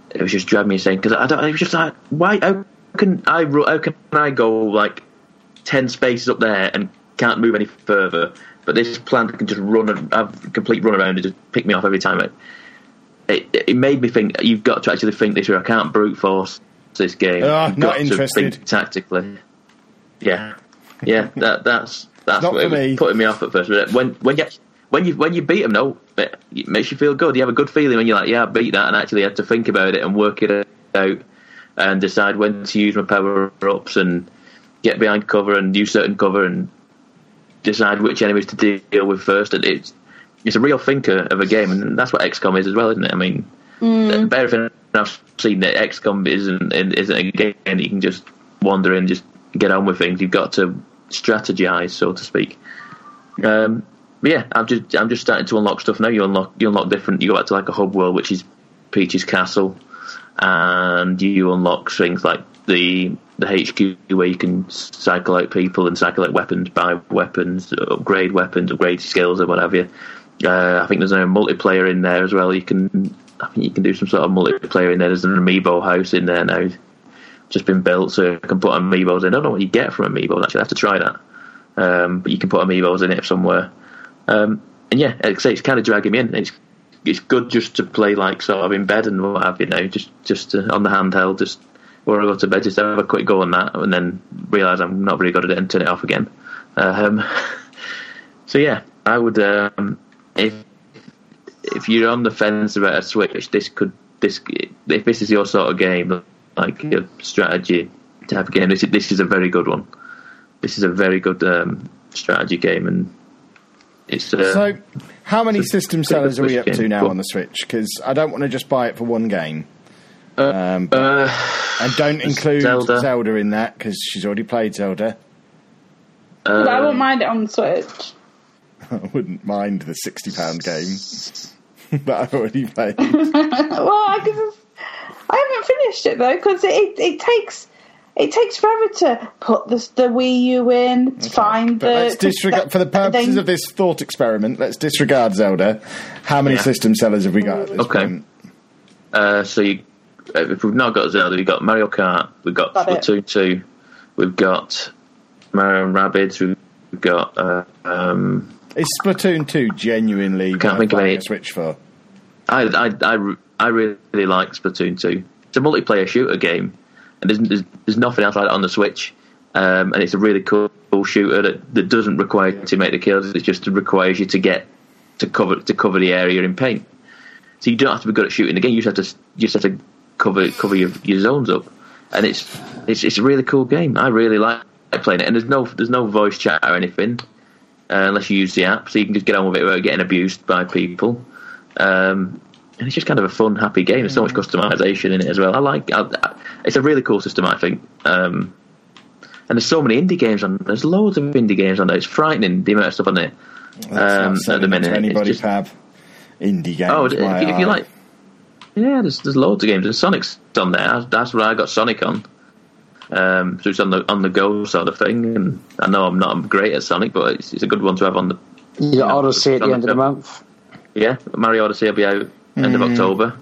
it was just driving me insane because I don't. It was just like, why? How can I? How can I go like ten spaces up there and can't move any further? But this plant can just run and have a complete run around and just pick me off every time. It, it, it made me think you've got to actually think this through. I can't brute force this game. Ah, You've not got interested. To think tactically. Yeah, yeah. That that's that's Not what it me. putting me off at first. But when when you when you when you beat them, no, it, it makes you feel good. You have a good feeling when you're like, yeah, I beat that, and actually have to think about it and work it out and decide when to use my power ups and get behind cover and use certain cover and decide which enemies to deal with first. And it's it's a real thinker of a game, and that's what XCOM is as well, isn't it? I mean, mm. everything I've seen that XCOM isn't isn't a game that you can just wander in, just get on with things. You've got to strategize, so to speak. Um, but yeah, I'm just I'm just starting to unlock stuff now. You unlock you unlock different. You go back to like a hub world, which is Peach's castle, and you unlock things like the the HQ where you can cycle out people and cycle out weapons, buy weapons, upgrade weapons, upgrade skills or what have you. Uh, I think there's a multiplayer in there as well. You can, I think you can do some sort of multiplayer in there. There's an amiibo house in there now, just been built, so you can put amiibos in. I don't know what you get from amiibos. Actually, I have to try that. Um, but you can put amiibos in it somewhere. Um, and yeah, like I say, it's kind of dragging me in. It's it's good just to play like sort of in bed and what have you know, just just uh, on the handheld, just before I go to bed, just have a quick go on that, and then realise I'm not very good at it and turn it off again. Um, so yeah, I would um, if if you're on the fence about a Switch, this could this if this is your sort of game, like a strategy type game, this this is a very good one. This is a very good um, strategy game, and it's uh, So, how many system sellers are we up to now on the Switch? Because I don't want to just buy it for one game. Um, uh, and don't include Zelda. Zelda, in that because she's already played Zelda. But I won't mind it on Switch. I wouldn't mind the sixty pound game that I've already played. well, I, can, I haven't finished it though because it, it it takes it takes forever to put the the Wii U in, to find But the. let's to- disregard for the purposes then- of this thought experiment. Let's disregard Zelda. How many Yeah. system sellers have we got at this Okay. point? Uh, so you, if we've not got Zelda, we've got Mario Kart, we've got Got it. Splatoon 2, we've got Mario and Rabbids, we've got. Uh, um, Is Splatoon two genuinely Can't think of buying any- a Switch for? I, I, I, I really like Splatoon 2. It's a multiplayer shooter game, and there's, there's, there's nothing else like it on the Switch. Um, and it's a really cool, cool shooter that, that doesn't require you to make the kills. It just requires you to get to cover to cover the area in paint. So you don't have to be good at shooting the game. You just have to you just have to cover cover your, your zones up, and it's it's it's a really cool game. I really like playing it. And there's no there's no voice chat or anything uh, unless you use the app, so you can just get on with it without getting abused by people. Um, and it's just kind of a fun, happy game. There's so much customization in it as well. I like. I, it's a really cool system, I think. Um, and there's so many indie games on. There's loads of indie games on there. It's frightening the amount of stuff on there. That's Um, at the minute, anybody, just- Pab. Indie games. Oh, if, if you like, yeah, there's there's loads of games. And Sonic's on there. That's, that's where I got Sonic on. Um, so it's on the on the go sort of thing. And I know I'm not great at Sonic, but it's, it's a good one to have on the. You got know, Odyssey at the end of the month. Yeah, Mario Odyssey will be out end Mm. of October.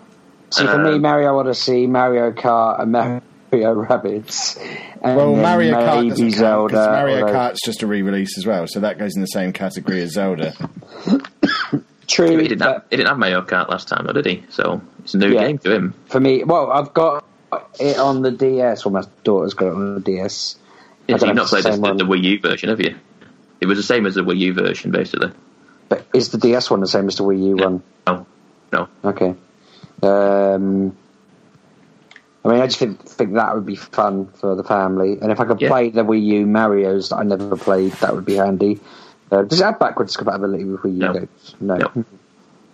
See, for me, Um, Mario Odyssey, Mario Kart, and Mario Rabbids. And Well, Mario Kart maybe doesn't count Zelda. 'cause Mario although- Kart's just a re-release as well, so that goes in the same category as Zelda. True, he didn't have he didn't have Mario Kart last time, though, did he? So it's a new Yeah. game to him. for me, well, I've got it on the DS. Well, my daughter's got it on the DS. I You've know played the the, the. Wii U version, have you? It was the same as the Wii U version, basically. But is the DS one the same as the Wii U one? No, no. Okay. Um, I mean, I just think, think that would be fun for the family. And if I could Yeah. play the Wii U Mario's that I never played, that would be handy. Uh, does it have backwards compatibility with Wii U No. games? No. No.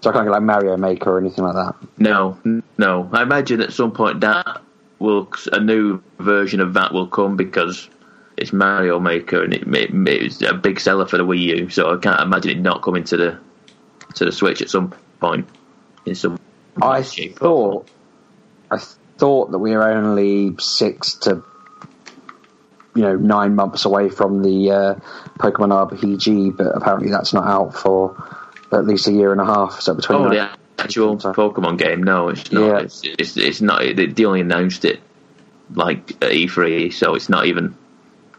So I can't get like Mario Maker or anything like that. No, no. I imagine at some point that will a new version of that will come because it's Mario Maker and it, it, it's a big seller for the Wii U. So I can't imagine it not coming to the to the Switch at some point. In some I thought, I thought that we were only six to, you know, nine months away from the uh, Pokemon RPG, but apparently that's not out for at least a year and a half. So between Oh, that- the actual Pokemon game? No, it's not. Yeah. It's, it's it's not. They, they only announced it like at E3, so it's not even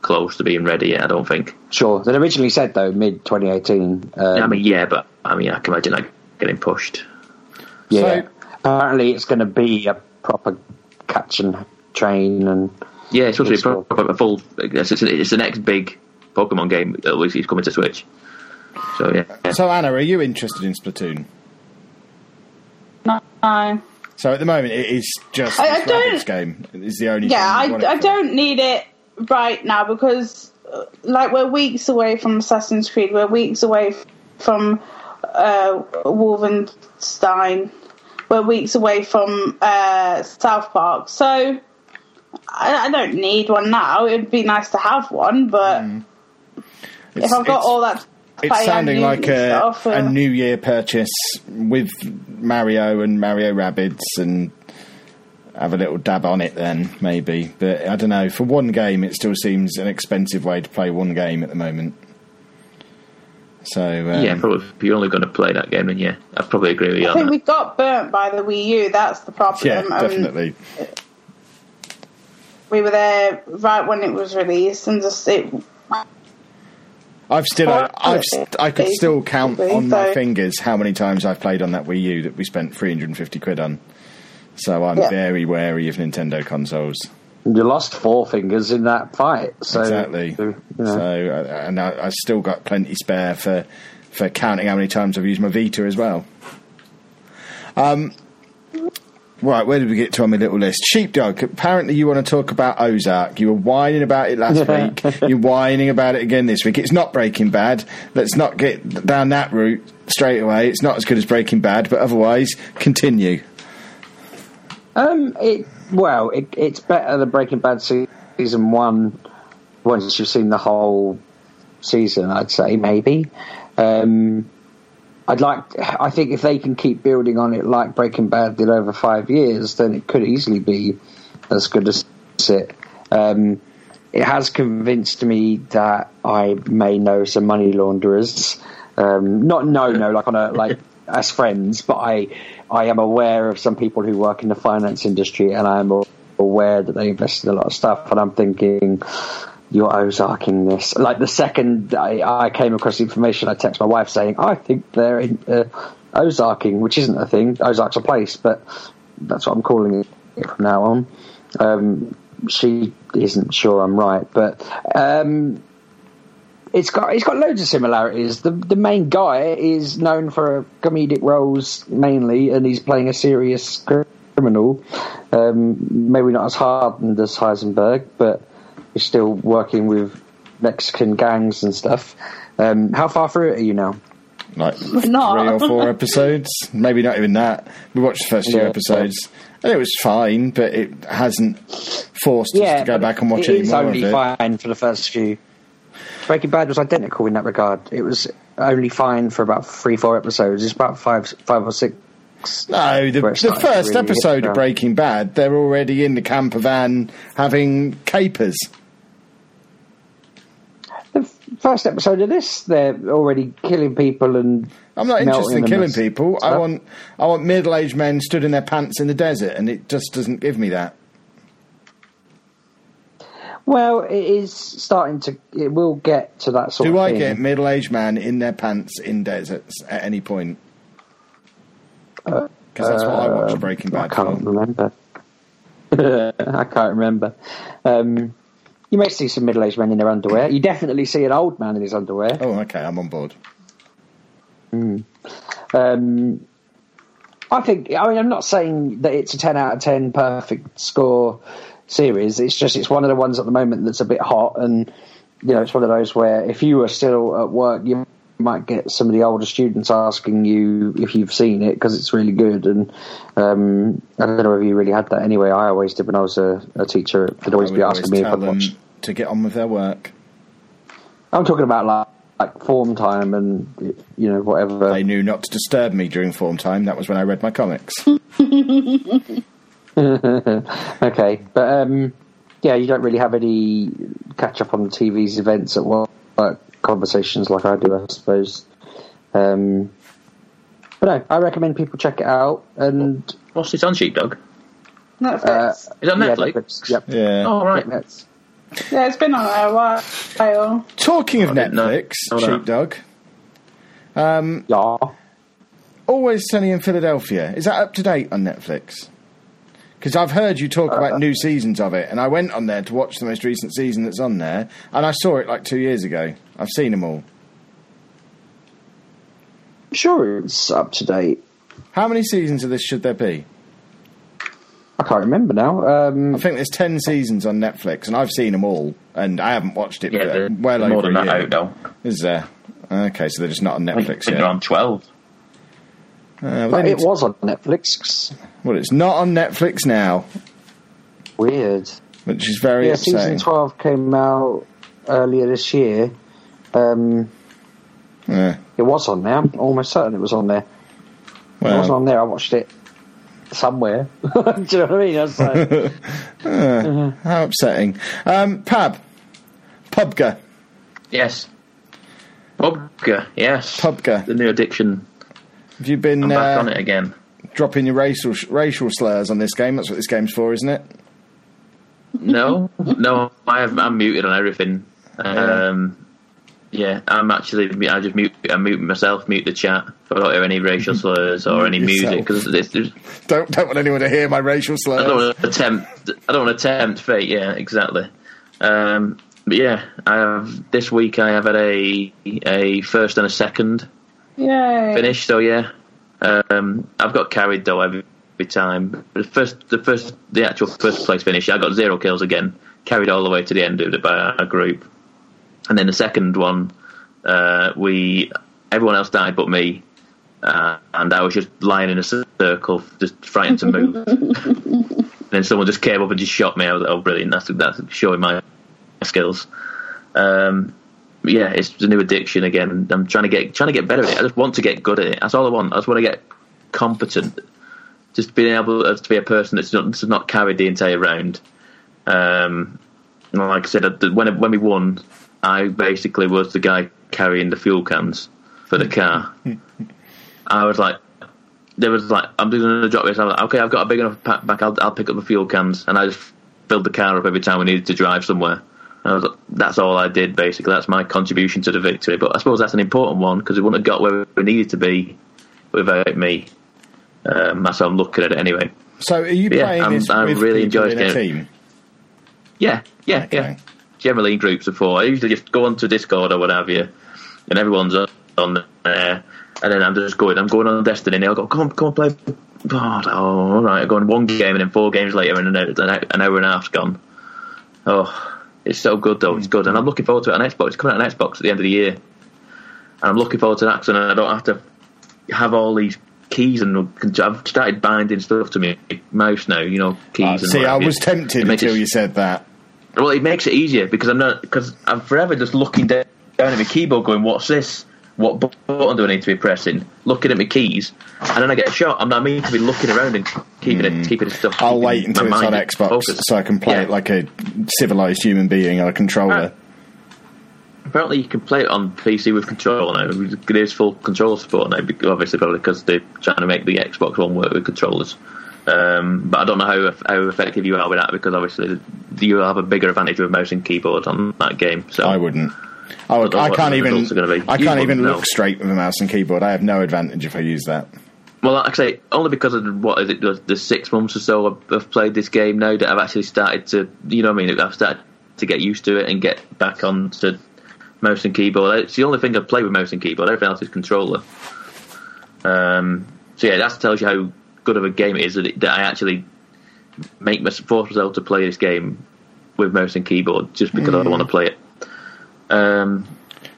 close to being ready yet. I don't think. Sure. They originally said though mid 2018. Um, I mean, yeah, but I mean, I can imagine that getting pushed. yeah. So- Apparently, it's going to be a proper catch and train and Yeah, it's supposed to be a, pro- a full. It's, it's, it's the next big Pokemon game. At least it's coming to Switch. So yeah, So, Anna, are you interested in Splatoon? No. So, at the moment, it is just I- I this don't- game. Is the only. Yeah, thing you want I, I don't need it right now because, uh, like, we're weeks away from Assassin's Creed. We're weeks away from uh, Wolfenstein. We're weeks away from uh, South Park. So I, I don't need one now. It'd be nice to have one, but if I've got all that It's sounding like a, stuff, uh, a New Year purchase with Mario and Mario Rabbids and have a little dab on it then, maybe. But I don't know. For one game, it still seems an expensive way to play one game at the moment. So um, yeah, probably if you're only going to play that game, then yeah, I'd probably agree with you I on think that. we got burnt by the Wii U. That's the problem. yeah, Um, definitely. We were there right when it was released, and just it. I've still, Well, I've, st- I could still count basically, on my fingers how many times I've played on that Wii U that we spent 350 quid on. So I'm Yeah. very wary of Nintendo consoles. You lost four fingers in that fight. So, exactly. you know. So, uh, and I, I still got plenty spare for for counting how many times I've used my Vita as well. Um, right, where did we get to on my little list? Sheepdog. Apparently, you want to talk about Ozark. You were whining about it last week. You're whining about it again this week. It's not Breaking Bad. Let's not get down that route straight away. It's not as good as Breaking Bad, but otherwise, continue. Um, it well, it, it's better than Breaking Bad season one. Once you've seen the whole season, I'd say maybe. Um, I'd like. I think if they can keep building on it like Breaking Bad did over five years, then it could easily be as good as it. Um, it has convinced me that I may know some money launderers. Um, not no no like on a like as friends, but I I am aware of some people who work in the finance industry, and I am aware that they invest in a lot of stuff. And I'm thinking, you're Ozarking this. Like the second I, I came across the information, I text my wife saying, I think they're in, uh, Ozarking, which isn't a thing. Ozark's a place, but that's what I'm calling it from now on. Um, she isn't sure I'm right, but um, it's got it's got loads of similarities. The the main guy is known for comedic roles mainly, and he's playing a serious criminal. Um, maybe not as hardened as Heisenberg, but he's still working with Mexican gangs and stuff. Um, how far through it are you now? Like not. three or four episodes, maybe not even that. We watched the first few Yeah. episodes, and it was fine, but it hasn't forced us to go back and watch it any is more of only it. fine for the first few. Breaking Bad was identical in that regard. It was only fine for about three, four episodes. It's about five, five or six. No, the, the first really episode of. Breaking Bad, they're already in the camper van having capers. First episode of this, they're already killing people and. I'm not interested in killing people. I want I want middle aged men stood in their pants in the desert, and it just doesn't give me that. Well, it is starting to. It will get to that sort of thing. Do I thing. get middle aged man in their pants in deserts at any point? Because that's what I watch Breaking Uh, I can't for. remember. I can't remember. Um, you may see some middle-aged men in their underwear. You definitely see an old man in his underwear. Oh, okay, I'm on board. Um, I think. I mean, I'm not saying that it's a 10 out of 10 perfect score series. It's just it's one of the ones at the moment that's a bit hot, and you know, it's one of those where if you were still at work, you might get some of the older students asking you if you've seen it because it's really good. And um, I don't know if you really had that anyway. I always did when I was a, a teacher. They'd always be asking me if I'd watched. To get on with their work. I'm talking about like like form time and you know whatever. They knew not to disturb me during form time. That was when I read my comics. okay, but um, yeah, you don't really have any catch up on the TV's events at work, work conversations like I do, I suppose. Um, but no, I recommend people check it out. And What's this on Sheepdog? Netflix. uh, Is that yeah, Netflix? Yep. Yeah. Oh, right. Netflix. Yeah, it's been on there a while. Talking of I didn't know. Netflix, no. Sheepdog, um, Yeah. Always Sunny in Philadelphia. Is that up to date on Netflix? Because I've heard you talk Uh, about new seasons of it, and I went on there to watch the most recent season that's on there, and I saw it like two years ago. I've seen them all. I'm sure it's up to date. How many seasons of this should there be? I can't remember now. Um, I think there's ten seasons on Netflix, and I've seen them all, and I haven't watched it Yeah, for they're well more over than a that year. out now. Is there? Okay, so they're just not on I think Netflix they're yet. on 12. Uh, well, but it was on Netflix. well, it's not on Netflix now, Weird. which is very Yeah, upsetting. season 12 came out earlier this year. Um, Yeah. it was on there. I'm almost certain it was on there. it wasn't on there. I watched it somewhere. Do you know what I mean? I was like, how upsetting. Um, Pab, PUBG. Yes. PUBG, yes. PUBG. The new addiction. Have you been I'm back uh, on it again. dropping your racial racial slurs on this game? That's what this game's for, isn't it? No, no, I have, I'm muted on everything. Um, yeah, I'm actually. I just mute. I mute myself. Mute the chat. If I don't hear any racial slurs or any music because Don't don't want anyone to hear my racial slurs. I don't want to attempt. I don't want to tempt fate. Yeah, exactly. Um, but yeah, I have this week. I have had a a first and a second Yay. finish. So yeah, um, I've got carried though every, every time. The first, the first, the actual first place finish, I got zero kills again. Carried all the way to the end of it by our group, and then the second one, uh, we everyone else died but me. Uh, and I was just lying in a circle, just frightened to move. then someone just came up and just shot me. I was like, "Oh, brilliant! That's that's showing my skills." Um, yeah, it's a new addiction again. I'm trying to get trying to get better at it. I just want to get good at it. That's all I want. I just want to get competent. Just being able to be a person that's not, that's not carried the entire round. Um, like I said, when when we won, I basically was the guy carrying the fuel cans for the car. I was like, there was like, I'm going to drop this. I was like, okay, I've got a big enough pack back. I'll, I'll pick up the fuel cans, and I just filled the car up every time we needed to drive somewhere. And I was like, that's all I did basically. That's my contribution to the victory. But I suppose that's an important one because we wouldn't have got where we needed to be without me. Um, that's how I'm looking at it anyway. So are you But yeah, playing I'm- this I with really people enjoy in a team? Yeah, yeah, yeah. Generally in groups of four. I usually just go onto Discord or what have you, and everyone's on- on there. And then I'm just going. I'm going on Destiny. And they'll go, come on, come on, play. Oh, oh, all right. I go on one game, and then four games later, and an hour, an hour and a half's gone. Oh, it's so good though. It's good, and I'm looking forward to it on Xbox. It's coming out on Xbox at the end of the year, and I'm looking forward to that. So I don't have to have all these keys and I've started binding stuff to my mouse now. You know, keys. Uh, and see, I was tempted until it- you said that. Well, it makes it easier because I'm not because I'm forever just looking down at my keyboard, going, "What's this? What button do I need to be pressing?" Looking at my keys, and then I get a shot. I'm not mean to be looking around and keeping it, keeping it stuff. Hmm. I'll wait until it's on Xbox focused. so I can play Yeah. it like a civilized human being on a controller. Apparently, you can play it on PC with controller now. There's full controller support now, obviously, probably because they're trying to make the Xbox One work with controllers. Um, but I don't know how how effective you are with that because obviously you'll have a bigger advantage with mouse and keyboard on that game. So I wouldn't. I, would, I I can't even. results are gonna be. I can't even know. look straight with a mouse and keyboard. I have no advantage if I use that. Well, actually, only because of what is it, the, the six months or so I've, I've played this game now that I've actually started to, you know what I mean? I've started to get used to it and get back onto mouse and keyboard. It's the only thing I play with mouse and keyboard. Everything else is controller. Um, so yeah, that tells you how good of a game it is that, it, that I actually make my force myself to play this game with mouse and keyboard just because I Mm. want to play it. Um,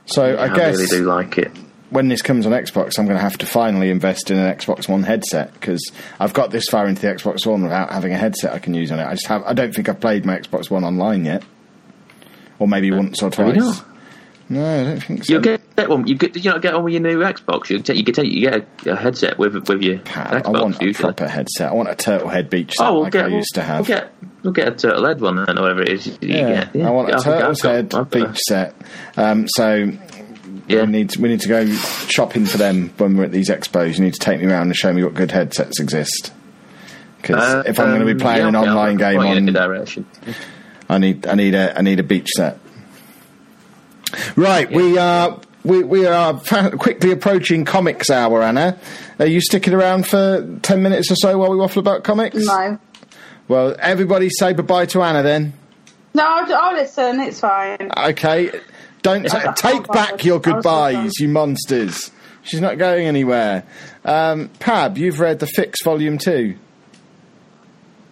So I I guess really do like it. when this comes on Xbox, I'm going to have to finally invest in an Xbox One headset because I've got this far into the Xbox One without having a headset I can use on it. I just have. I don't think I've played my Xbox One online yet, or maybe once or Uh, have you twice. No, I don't think so. You get one. You get. Did you not get one with your new Xbox? You take. You get. You get a, a headset with with your Pat, Xbox. I want a usually. proper headset. I want a turtle head beach set Oh, we'll like get. I used to have. We'll get. We'll get a turtle head one then, or whatever it is. you yeah, get. I want a I think I've turtle's got- head got beach set. Um, so Yeah. we need to, we need to go shopping for them when we're at these expos. You need to take me around and show me what good headsets exist. Because Uh, if I'm going to be um, playing yeah, an online game point in on direction. I need I need a I need a beach set. Right, we are we we are fa- quickly approaching comics hour. Anna, are you sticking around for ten minutes or so while we waffle about comics? No. Well, everybody say goodbye to Anna then. No, I'll, I'll listen. It's fine. Okay, don't Yeah. ta- take back your goodbyes, you monsters. She's not going anywhere. Um, Pab, you've read the Fix Volume Two.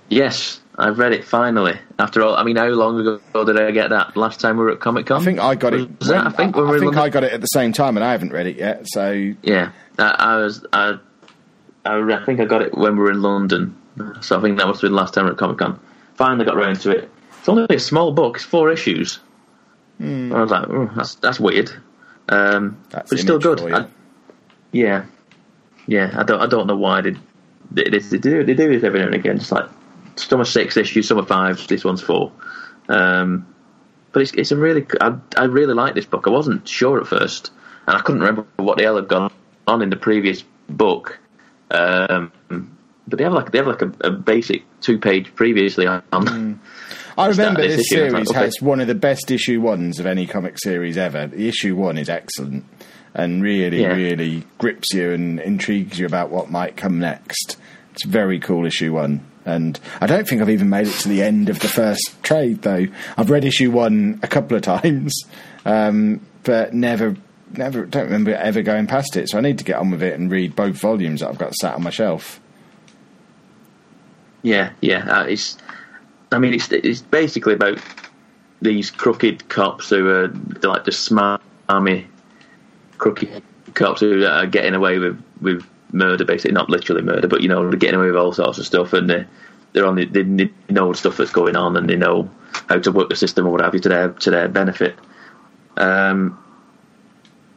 Yes, I've read it finally. After all, I mean, how long ago did I get that? Last time we were at Comic Con. I think I got it. Was that? I think were in London. I got it at the same time, and I haven't read it yet. So Yeah, I, I was. I, I, I think I got it when we were in London, so I think that must have been the last time we were at Comic Con. Finally got round to it. It's only a small book. It's four issues. Hmm. I was like, oh, that's that's weird, um, That's but it's still good. I, yeah, yeah. I don't. I don't know why they they, they, they do they do this every now and again. Just like some are six issues, some are five. This one's four. Um, but it's it's a really I, I really like this book. I wasn't sure at first, and I couldn't remember what the hell had gone on in the previous book. Um, but they have like they have like a, a basic two page previously on. Mm. I remember this this issue, and I series thought, okay. has one of the best issue ones of any comic series ever. The issue one is excellent and really, Yeah. really grips you and intrigues you about what might come next. It's a very cool issue one. And I don't think I've even made it to the end of the first trade, though. I've read issue one a couple of times, um, but never, never, don't remember ever going past it. So I need to get on with it and read both volumes that I've got sat on my shelf. Yeah, yeah. Uh, it's. I mean, it's it's basically about these crooked cops who are like the smart army crooked cops who are getting away with with murder, basically not literally murder, but you know they're getting away with all sorts of stuff, and they they're on the, they know stuff that's going on, and they know how to work the system or what have you to their to their benefit. Um,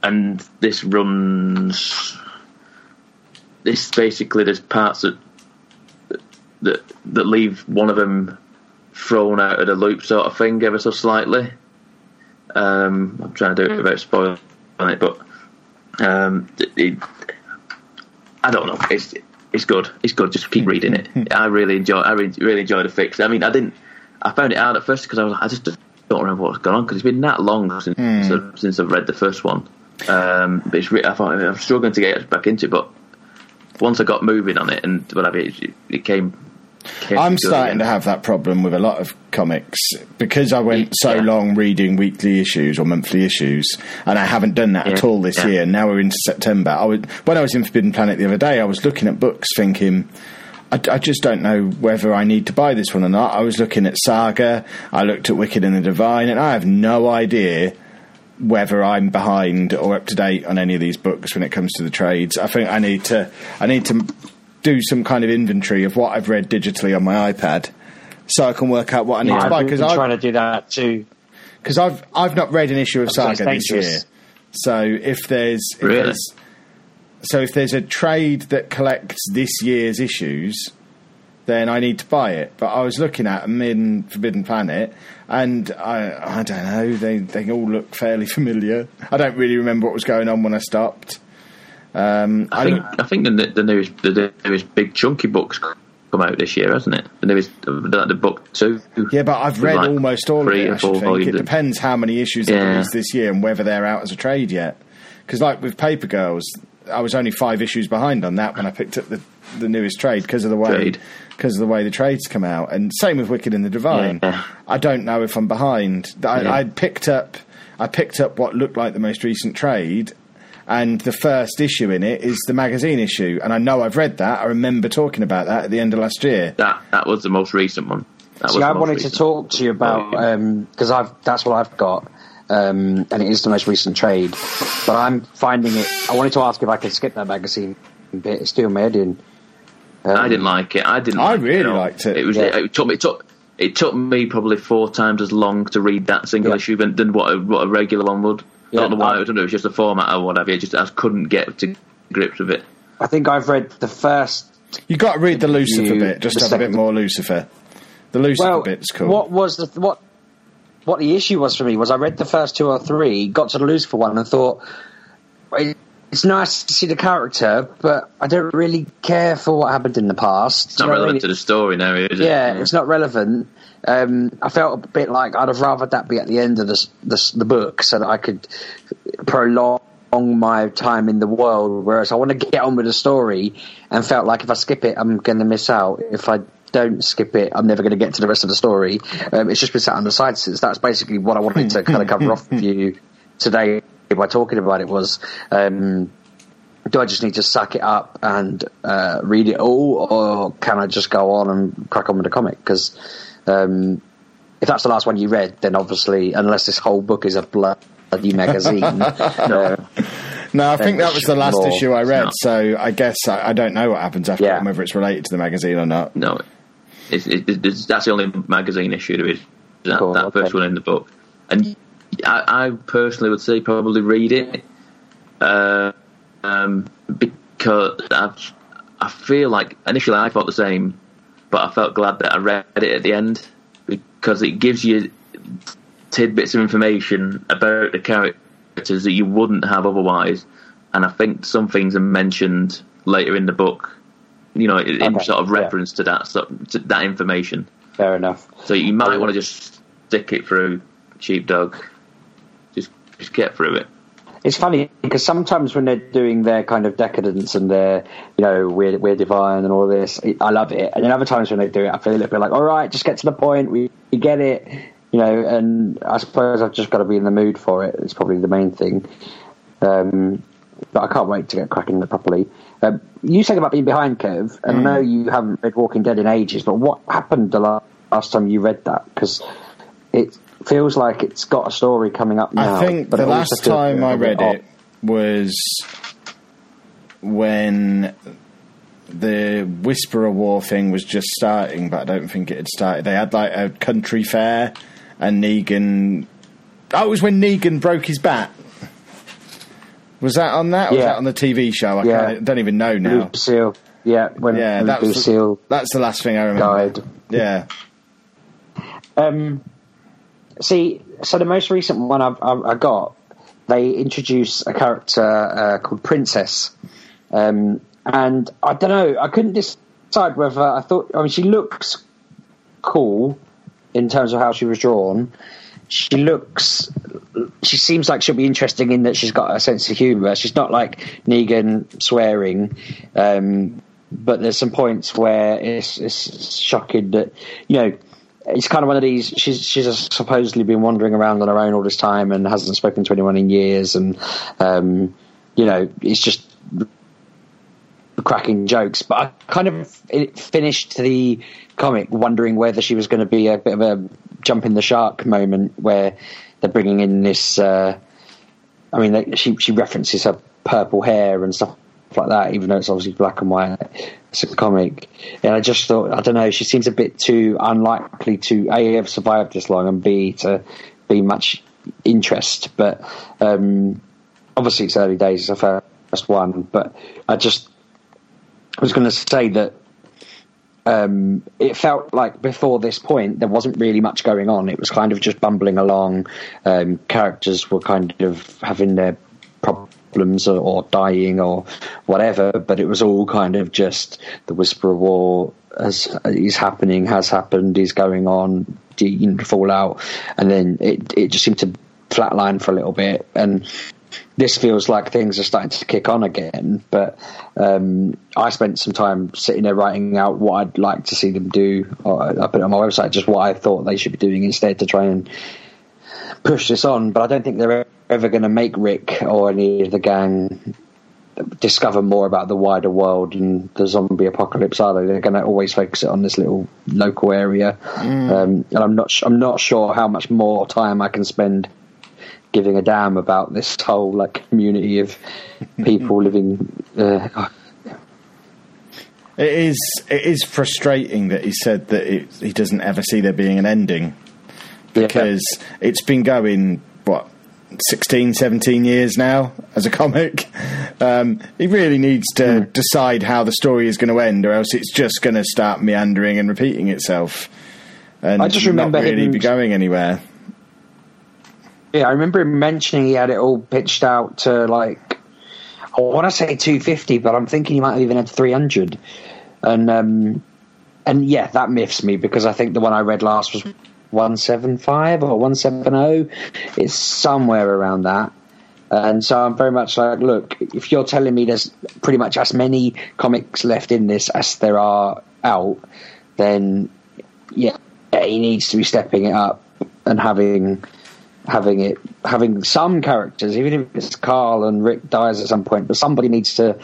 and this runs. This basically there's parts that that that leave one of them thrown out of the loop, sort of thing, ever so slightly. Um, I'm trying to do it without spoiling it, but um, it, it- I don't know. It's it's good. It's good. Just keep reading it. I really enjoy. I really, really enjoy the fix. I mean, I didn't. I found it out at first because I was. I just don't remember what's going on because it's been that long since since I've read the first one. Um, but it's. Re- I thought I'm struggling to get back into it, but once I got moving on it and whatever, it, it came. I'm starting again. to have that problem with a lot of comics because I went so Yeah. long reading weekly issues or monthly issues, and I haven't done that at all this yeah. year. Now we're into September. I would, when I was in Forbidden Planet the other day, I was looking at books, thinking. I, I just don't know whether I need to buy this one or not. I was looking at Saga, I looked at Wicked and the Divine, and I have no idea whether I'm behind or up to date on any of these books when it comes to the trades. I think I need to I need to do some kind of inventory of what I've read digitally on my iPad, so I can work out what I need Yeah, to buy. Because I'm trying to do that too. cause I've I've not read an issue of Saga this year. So if there's, if Really? there's so if there's a trade that collects this year's issues, then I need to buy it. But I was looking at them in Forbidden Planet, and I I don't know. They they all look fairly familiar. I don't really remember what was going on when I stopped. Um, I think I think the, the newest the newest big chunky books come out this year, hasn't it? The newest the, the book two. Yeah, but I've read like almost all of it. I should think. It depends how many issues Yeah. released this year and whether they're out as a trade yet. Because, like with Paper Girls, I was only five issues behind on that when I picked up the the newest trade because of the way because of the way the trades come out. And same with Wicked and the Divine. Yeah. I don't know if I'm behind. I, Yeah. I picked up I picked up what looked like the most recent trade. And the first issue in it is the magazine issue, and I know I've read that. I remember talking about that at the end of last year. That that was the most recent one. That See, I the most wanted to talk to you about because I've that's what I've got, um, and it is the most recent trade. But I'm finding it. I wanted to ask if I could skip that magazine bit. It's doing my head in. Um, I didn't like it. I didn't. I like really at all. liked it. It was. Yeah. It took me. It took. It took me probably four times as long to read that single Yeah. issue than, than what a, what a regular one would. Yeah, I don't know why. I- I don't know. It was just the format or whatever. It just I couldn't get to grips with it. I think I've read the first. You got to read the Lucifer You- bit just the to have a bit more Lucifer. The Lucifer Well, bit's cool. what was the what? What the issue was for me was I read the first two or three, got to the Lucifer one, and thought it's nice to see the character, but I don't really care for what happened in the past. It's not relevant to the story now, is it? yeah, mm. it's not relevant. Um, I felt a bit like I'd have rather that be at the end of the, the book so that I could prolong my time in the world. Whereas I want to get on with the story and felt like if I skip it, I'm going to miss out. If I don't skip it, I'm never going to get to the rest of the story. Um, it's just been sat on the side since. That's basically what I wanted to kind of cover off with you today by talking about it was. Um, do I just need to suck it up and uh, read it all, or can I just go on and crack on with the comic? Because um, if that's the last one you read, then obviously, unless this whole book is a bloody magazine, uh, no, I think that was the last More. issue I read, No. so I guess I, I don't know what happens after Yeah. whether it's related to the magazine or not. No, it's, it, it's, that's the only magazine issue there is. That, Cool, that okay. first one in the book, and I, I personally would say probably read it, uh, um, because I, I feel like initially I thought the same, but I felt glad that I read it at the end because it gives you tidbits of information about the characters that you wouldn't have otherwise. And I think some things are mentioned later in the book, you know, in Okay, sort of yeah. reference to that sort to that information. Fair enough. So you might want to just stick it through sheepdog. Just just get through it. It's funny because sometimes when they're doing their kind of decadence and their, you know, we're, we're divine and all this, I love it. And then other times when they do it, I feel a little bit like, all right, just get to the point. We, we get it, you know. And I suppose I've just got to be in the mood for it. It's probably the main thing. Um, but I can't wait to get cracking it properly. Um, you said about being behind, Kev, and I know you haven't read Walking Dead in ages. But what happened the la- last time you read that? Because it feels like it's got a story coming up now. I think but the last time I read it was when the Whisperer War thing was just starting, but I don't think it had started. They had like a country fair, and Negan. Oh, it was when Negan broke his bat. Was that on that? Or was Yeah. that on the TV show? I Yeah. can't, don't even know now. Lucille. Yeah, when Yeah, when that was Lucille that's the last thing I remember. died. Yeah, Um, see, so the most recent one I've, I got, they introduce a character uh, called Princess, um, and I don't know. I couldn't decide whether I thought. I mean, she looks cool in terms of how she was drawn. She looks. She seems like she'll be interesting in that she's got a sense of humour. She's not like Negan swearing. Um, but there's some points where it's, it's shocking that you know it's kind of one of these. She's she's supposedly been wandering around on her own all this time and hasn't spoken to anyone in years, and um, you know it's just cracking jokes. But I kind of finished the comic wondering whether she was going to be a bit of a jump in the shark moment where they're bringing in this. Uh, I mean, she she references her purple hair and stuff like that, even though it's obviously black and white. It's a comic, and I just thought I don't know. She seems a bit too unlikely to a have survived this long and b to be much interest. But um, obviously, it's early days. It's her first one, but I just I was going to say that um, it felt like before this point there wasn't really much going on. It was kind of just bumbling along. Um, characters were kind of having their problems or, or dying or whatever, but it was all kind of just the Whisperer War as is happening, has happened, is going on, fallout, and then it it just seemed to flatline for a little bit and this feels like things are starting to kick on again. But um, I spent some time sitting there writing out what I'd like to see them do. I put it on my website just what I thought they should be doing instead to try and push this on. But I don't think they're ever going to make Rick or any of the gang discover more about the wider world and the zombie apocalypse. Are they? They're going to always focus it on this little local area. Um, and I'm not. I'm not sure how much more time I can spend giving a damn about this whole like community of people living. Uh, it is. It is frustrating that he said that it, he doesn't ever see there being an ending because it's been going what 16 17 years now as a comic. Um, he really needs to decide how the story is going to end or else it's just going to start meandering and repeating itself. And I just remember not really him- be going anywhere. Yeah, I remember him mentioning he had it all pitched out to like I want to say 250, but I'm thinking he might have even had 300. And um, and yeah, that miffs me because I think the one I read last was 175 or 170. It's somewhere around that. And so I'm very much like, look, if you're telling me there's pretty much as many comics left in this as there are out, then yeah, he needs to be stepping it up and having having it having some characters, even if it's Carl and Rick dies at some point, but somebody needs to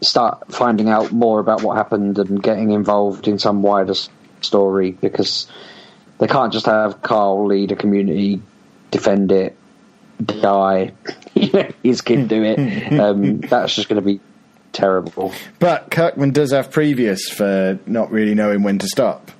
start finding out more about what happened and getting involved in some wider story because they can't just have Carl lead a community, defend it, die, his kid do it. Um, that's just going to be terrible. But Kirkman does have previous for not really knowing when to stop.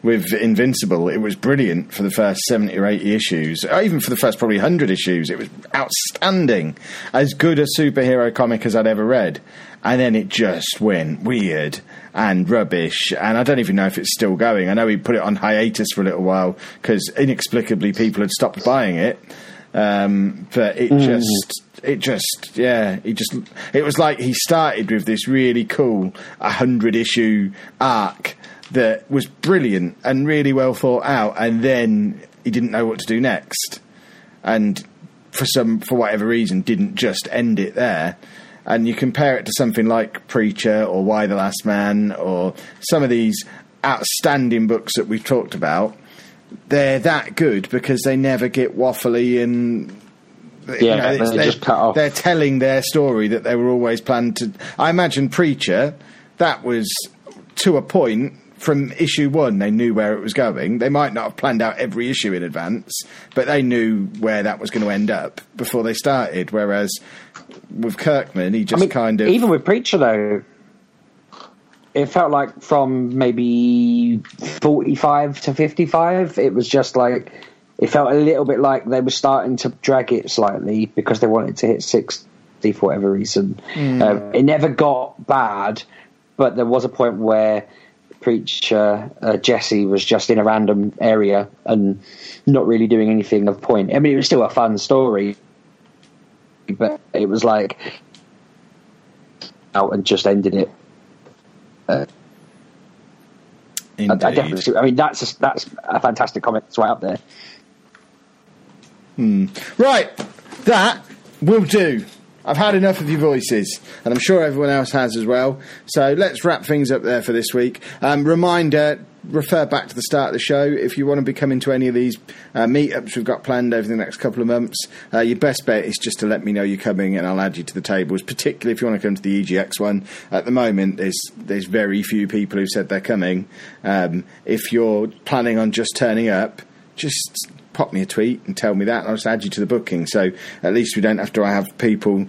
With Invincible, it was brilliant for the first 70 or 80 issues, or even for the first probably 100 issues. It was outstanding. As good a superhero comic as I'd ever read. And then it just went weird and rubbish. And I don't even know if it's still going. I know he put it on hiatus for a little while because inexplicably people had stopped buying it. Um, but it just, it just, yeah, he just, it was like he started with this really cool 100 issue arc that was brilliant and really well thought out, and then he didn't know what to do next. And for some, for whatever reason, didn't just end it there. And you compare it to something like Preacher or Y the Last Man or some of these outstanding books that we've talked about. They're that good because they never get waffly and Yeah, it's- they just cut off. They're telling their story that they were always planned to. I imagine Preacher, that was to a point from issue one. They knew where it was going. They might not have planned out every issue in advance, but they knew where that was going to end up before they started. Whereas with Kirkman, he just I mean, kind of even with Preacher though, it felt like from maybe forty-five to fifty-five, it was just like it felt a little bit like they were starting to drag it slightly because they wanted to hit sixty for whatever reason. Um, it never got bad, but there was a point where Preacher uh, Jesse was just in a random area and not really doing anything of point. I mean, it was still a fun story, but it was like out and just ended it. Uh, I, I definitely. I mean, that's a, that's a fantastic comic. It's right up there. Right, that will do. I've had enough of your voices, and I'm sure everyone else has as well. So let's wrap things up there for this week. Um, reminder refer back to the start of the show if you want to be coming to any of these uh, meetups we've got planned over the next couple of months. Uh, your best bet is just to let me know you're coming, and I'll add you to the tables. Particularly if you want to come to the EGX one. At the moment, there's there's very few people who said they're coming. Um, if you're planning on just turning up, just pop me a tweet and tell me that, and I'll just add you to the booking. So at least we don't have to have people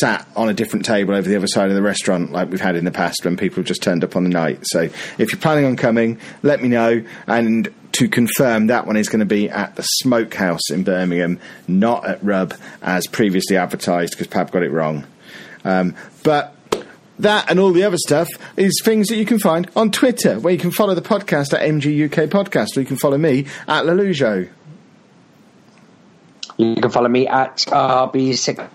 sat on a different table over the other side of the restaurant like we've had in the past when people just turned up on the night. So if you're planning on coming, let me know. And to confirm, that one is going to be at the Smokehouse in Birmingham, not at Rub as previously advertised because Pab got it wrong. Um, but that and all the other stuff is things that you can find on Twitter, where you can follow the podcast at MGUK Podcast, or you can follow me at Lelujo. You can follow me at RB6K.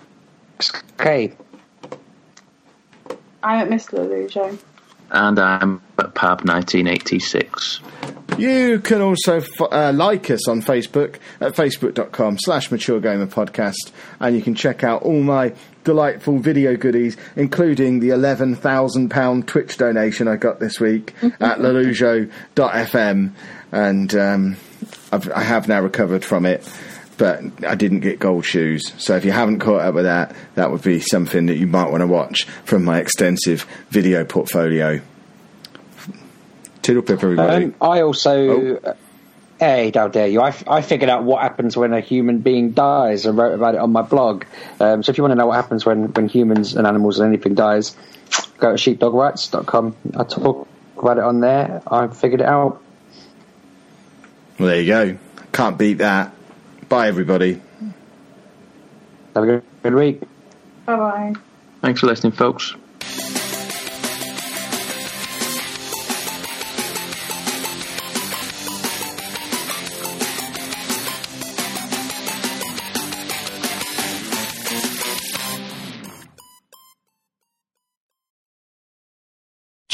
I'm at Miss Lelujo. And I'm at Pab 1986. You can also f- uh, like us on Facebook at facebook.com slash mature gamer podcast, and you can check out all my delightful video goodies, including the £11,000 Twitch donation I got this week at lelujo.fm. And um, I've, I have now recovered from it. But I didn't get gold shoes. So if you haven't caught up with that, that would be something that you might want to watch from my extensive video portfolio. Toodle pip, everybody. Um, I also. uh, Hey, how dare you? I, I figured out what happens when a human being dies and wrote about it on my blog. Um, so if you want to know what happens when, when humans and animals and anything dies, go to sheepdogrights.com. I talk about it on there. I figured it out. Well, there you go. Can't beat that. Bye, everybody. Have a good, good week. Bye bye. Thanks for listening, folks.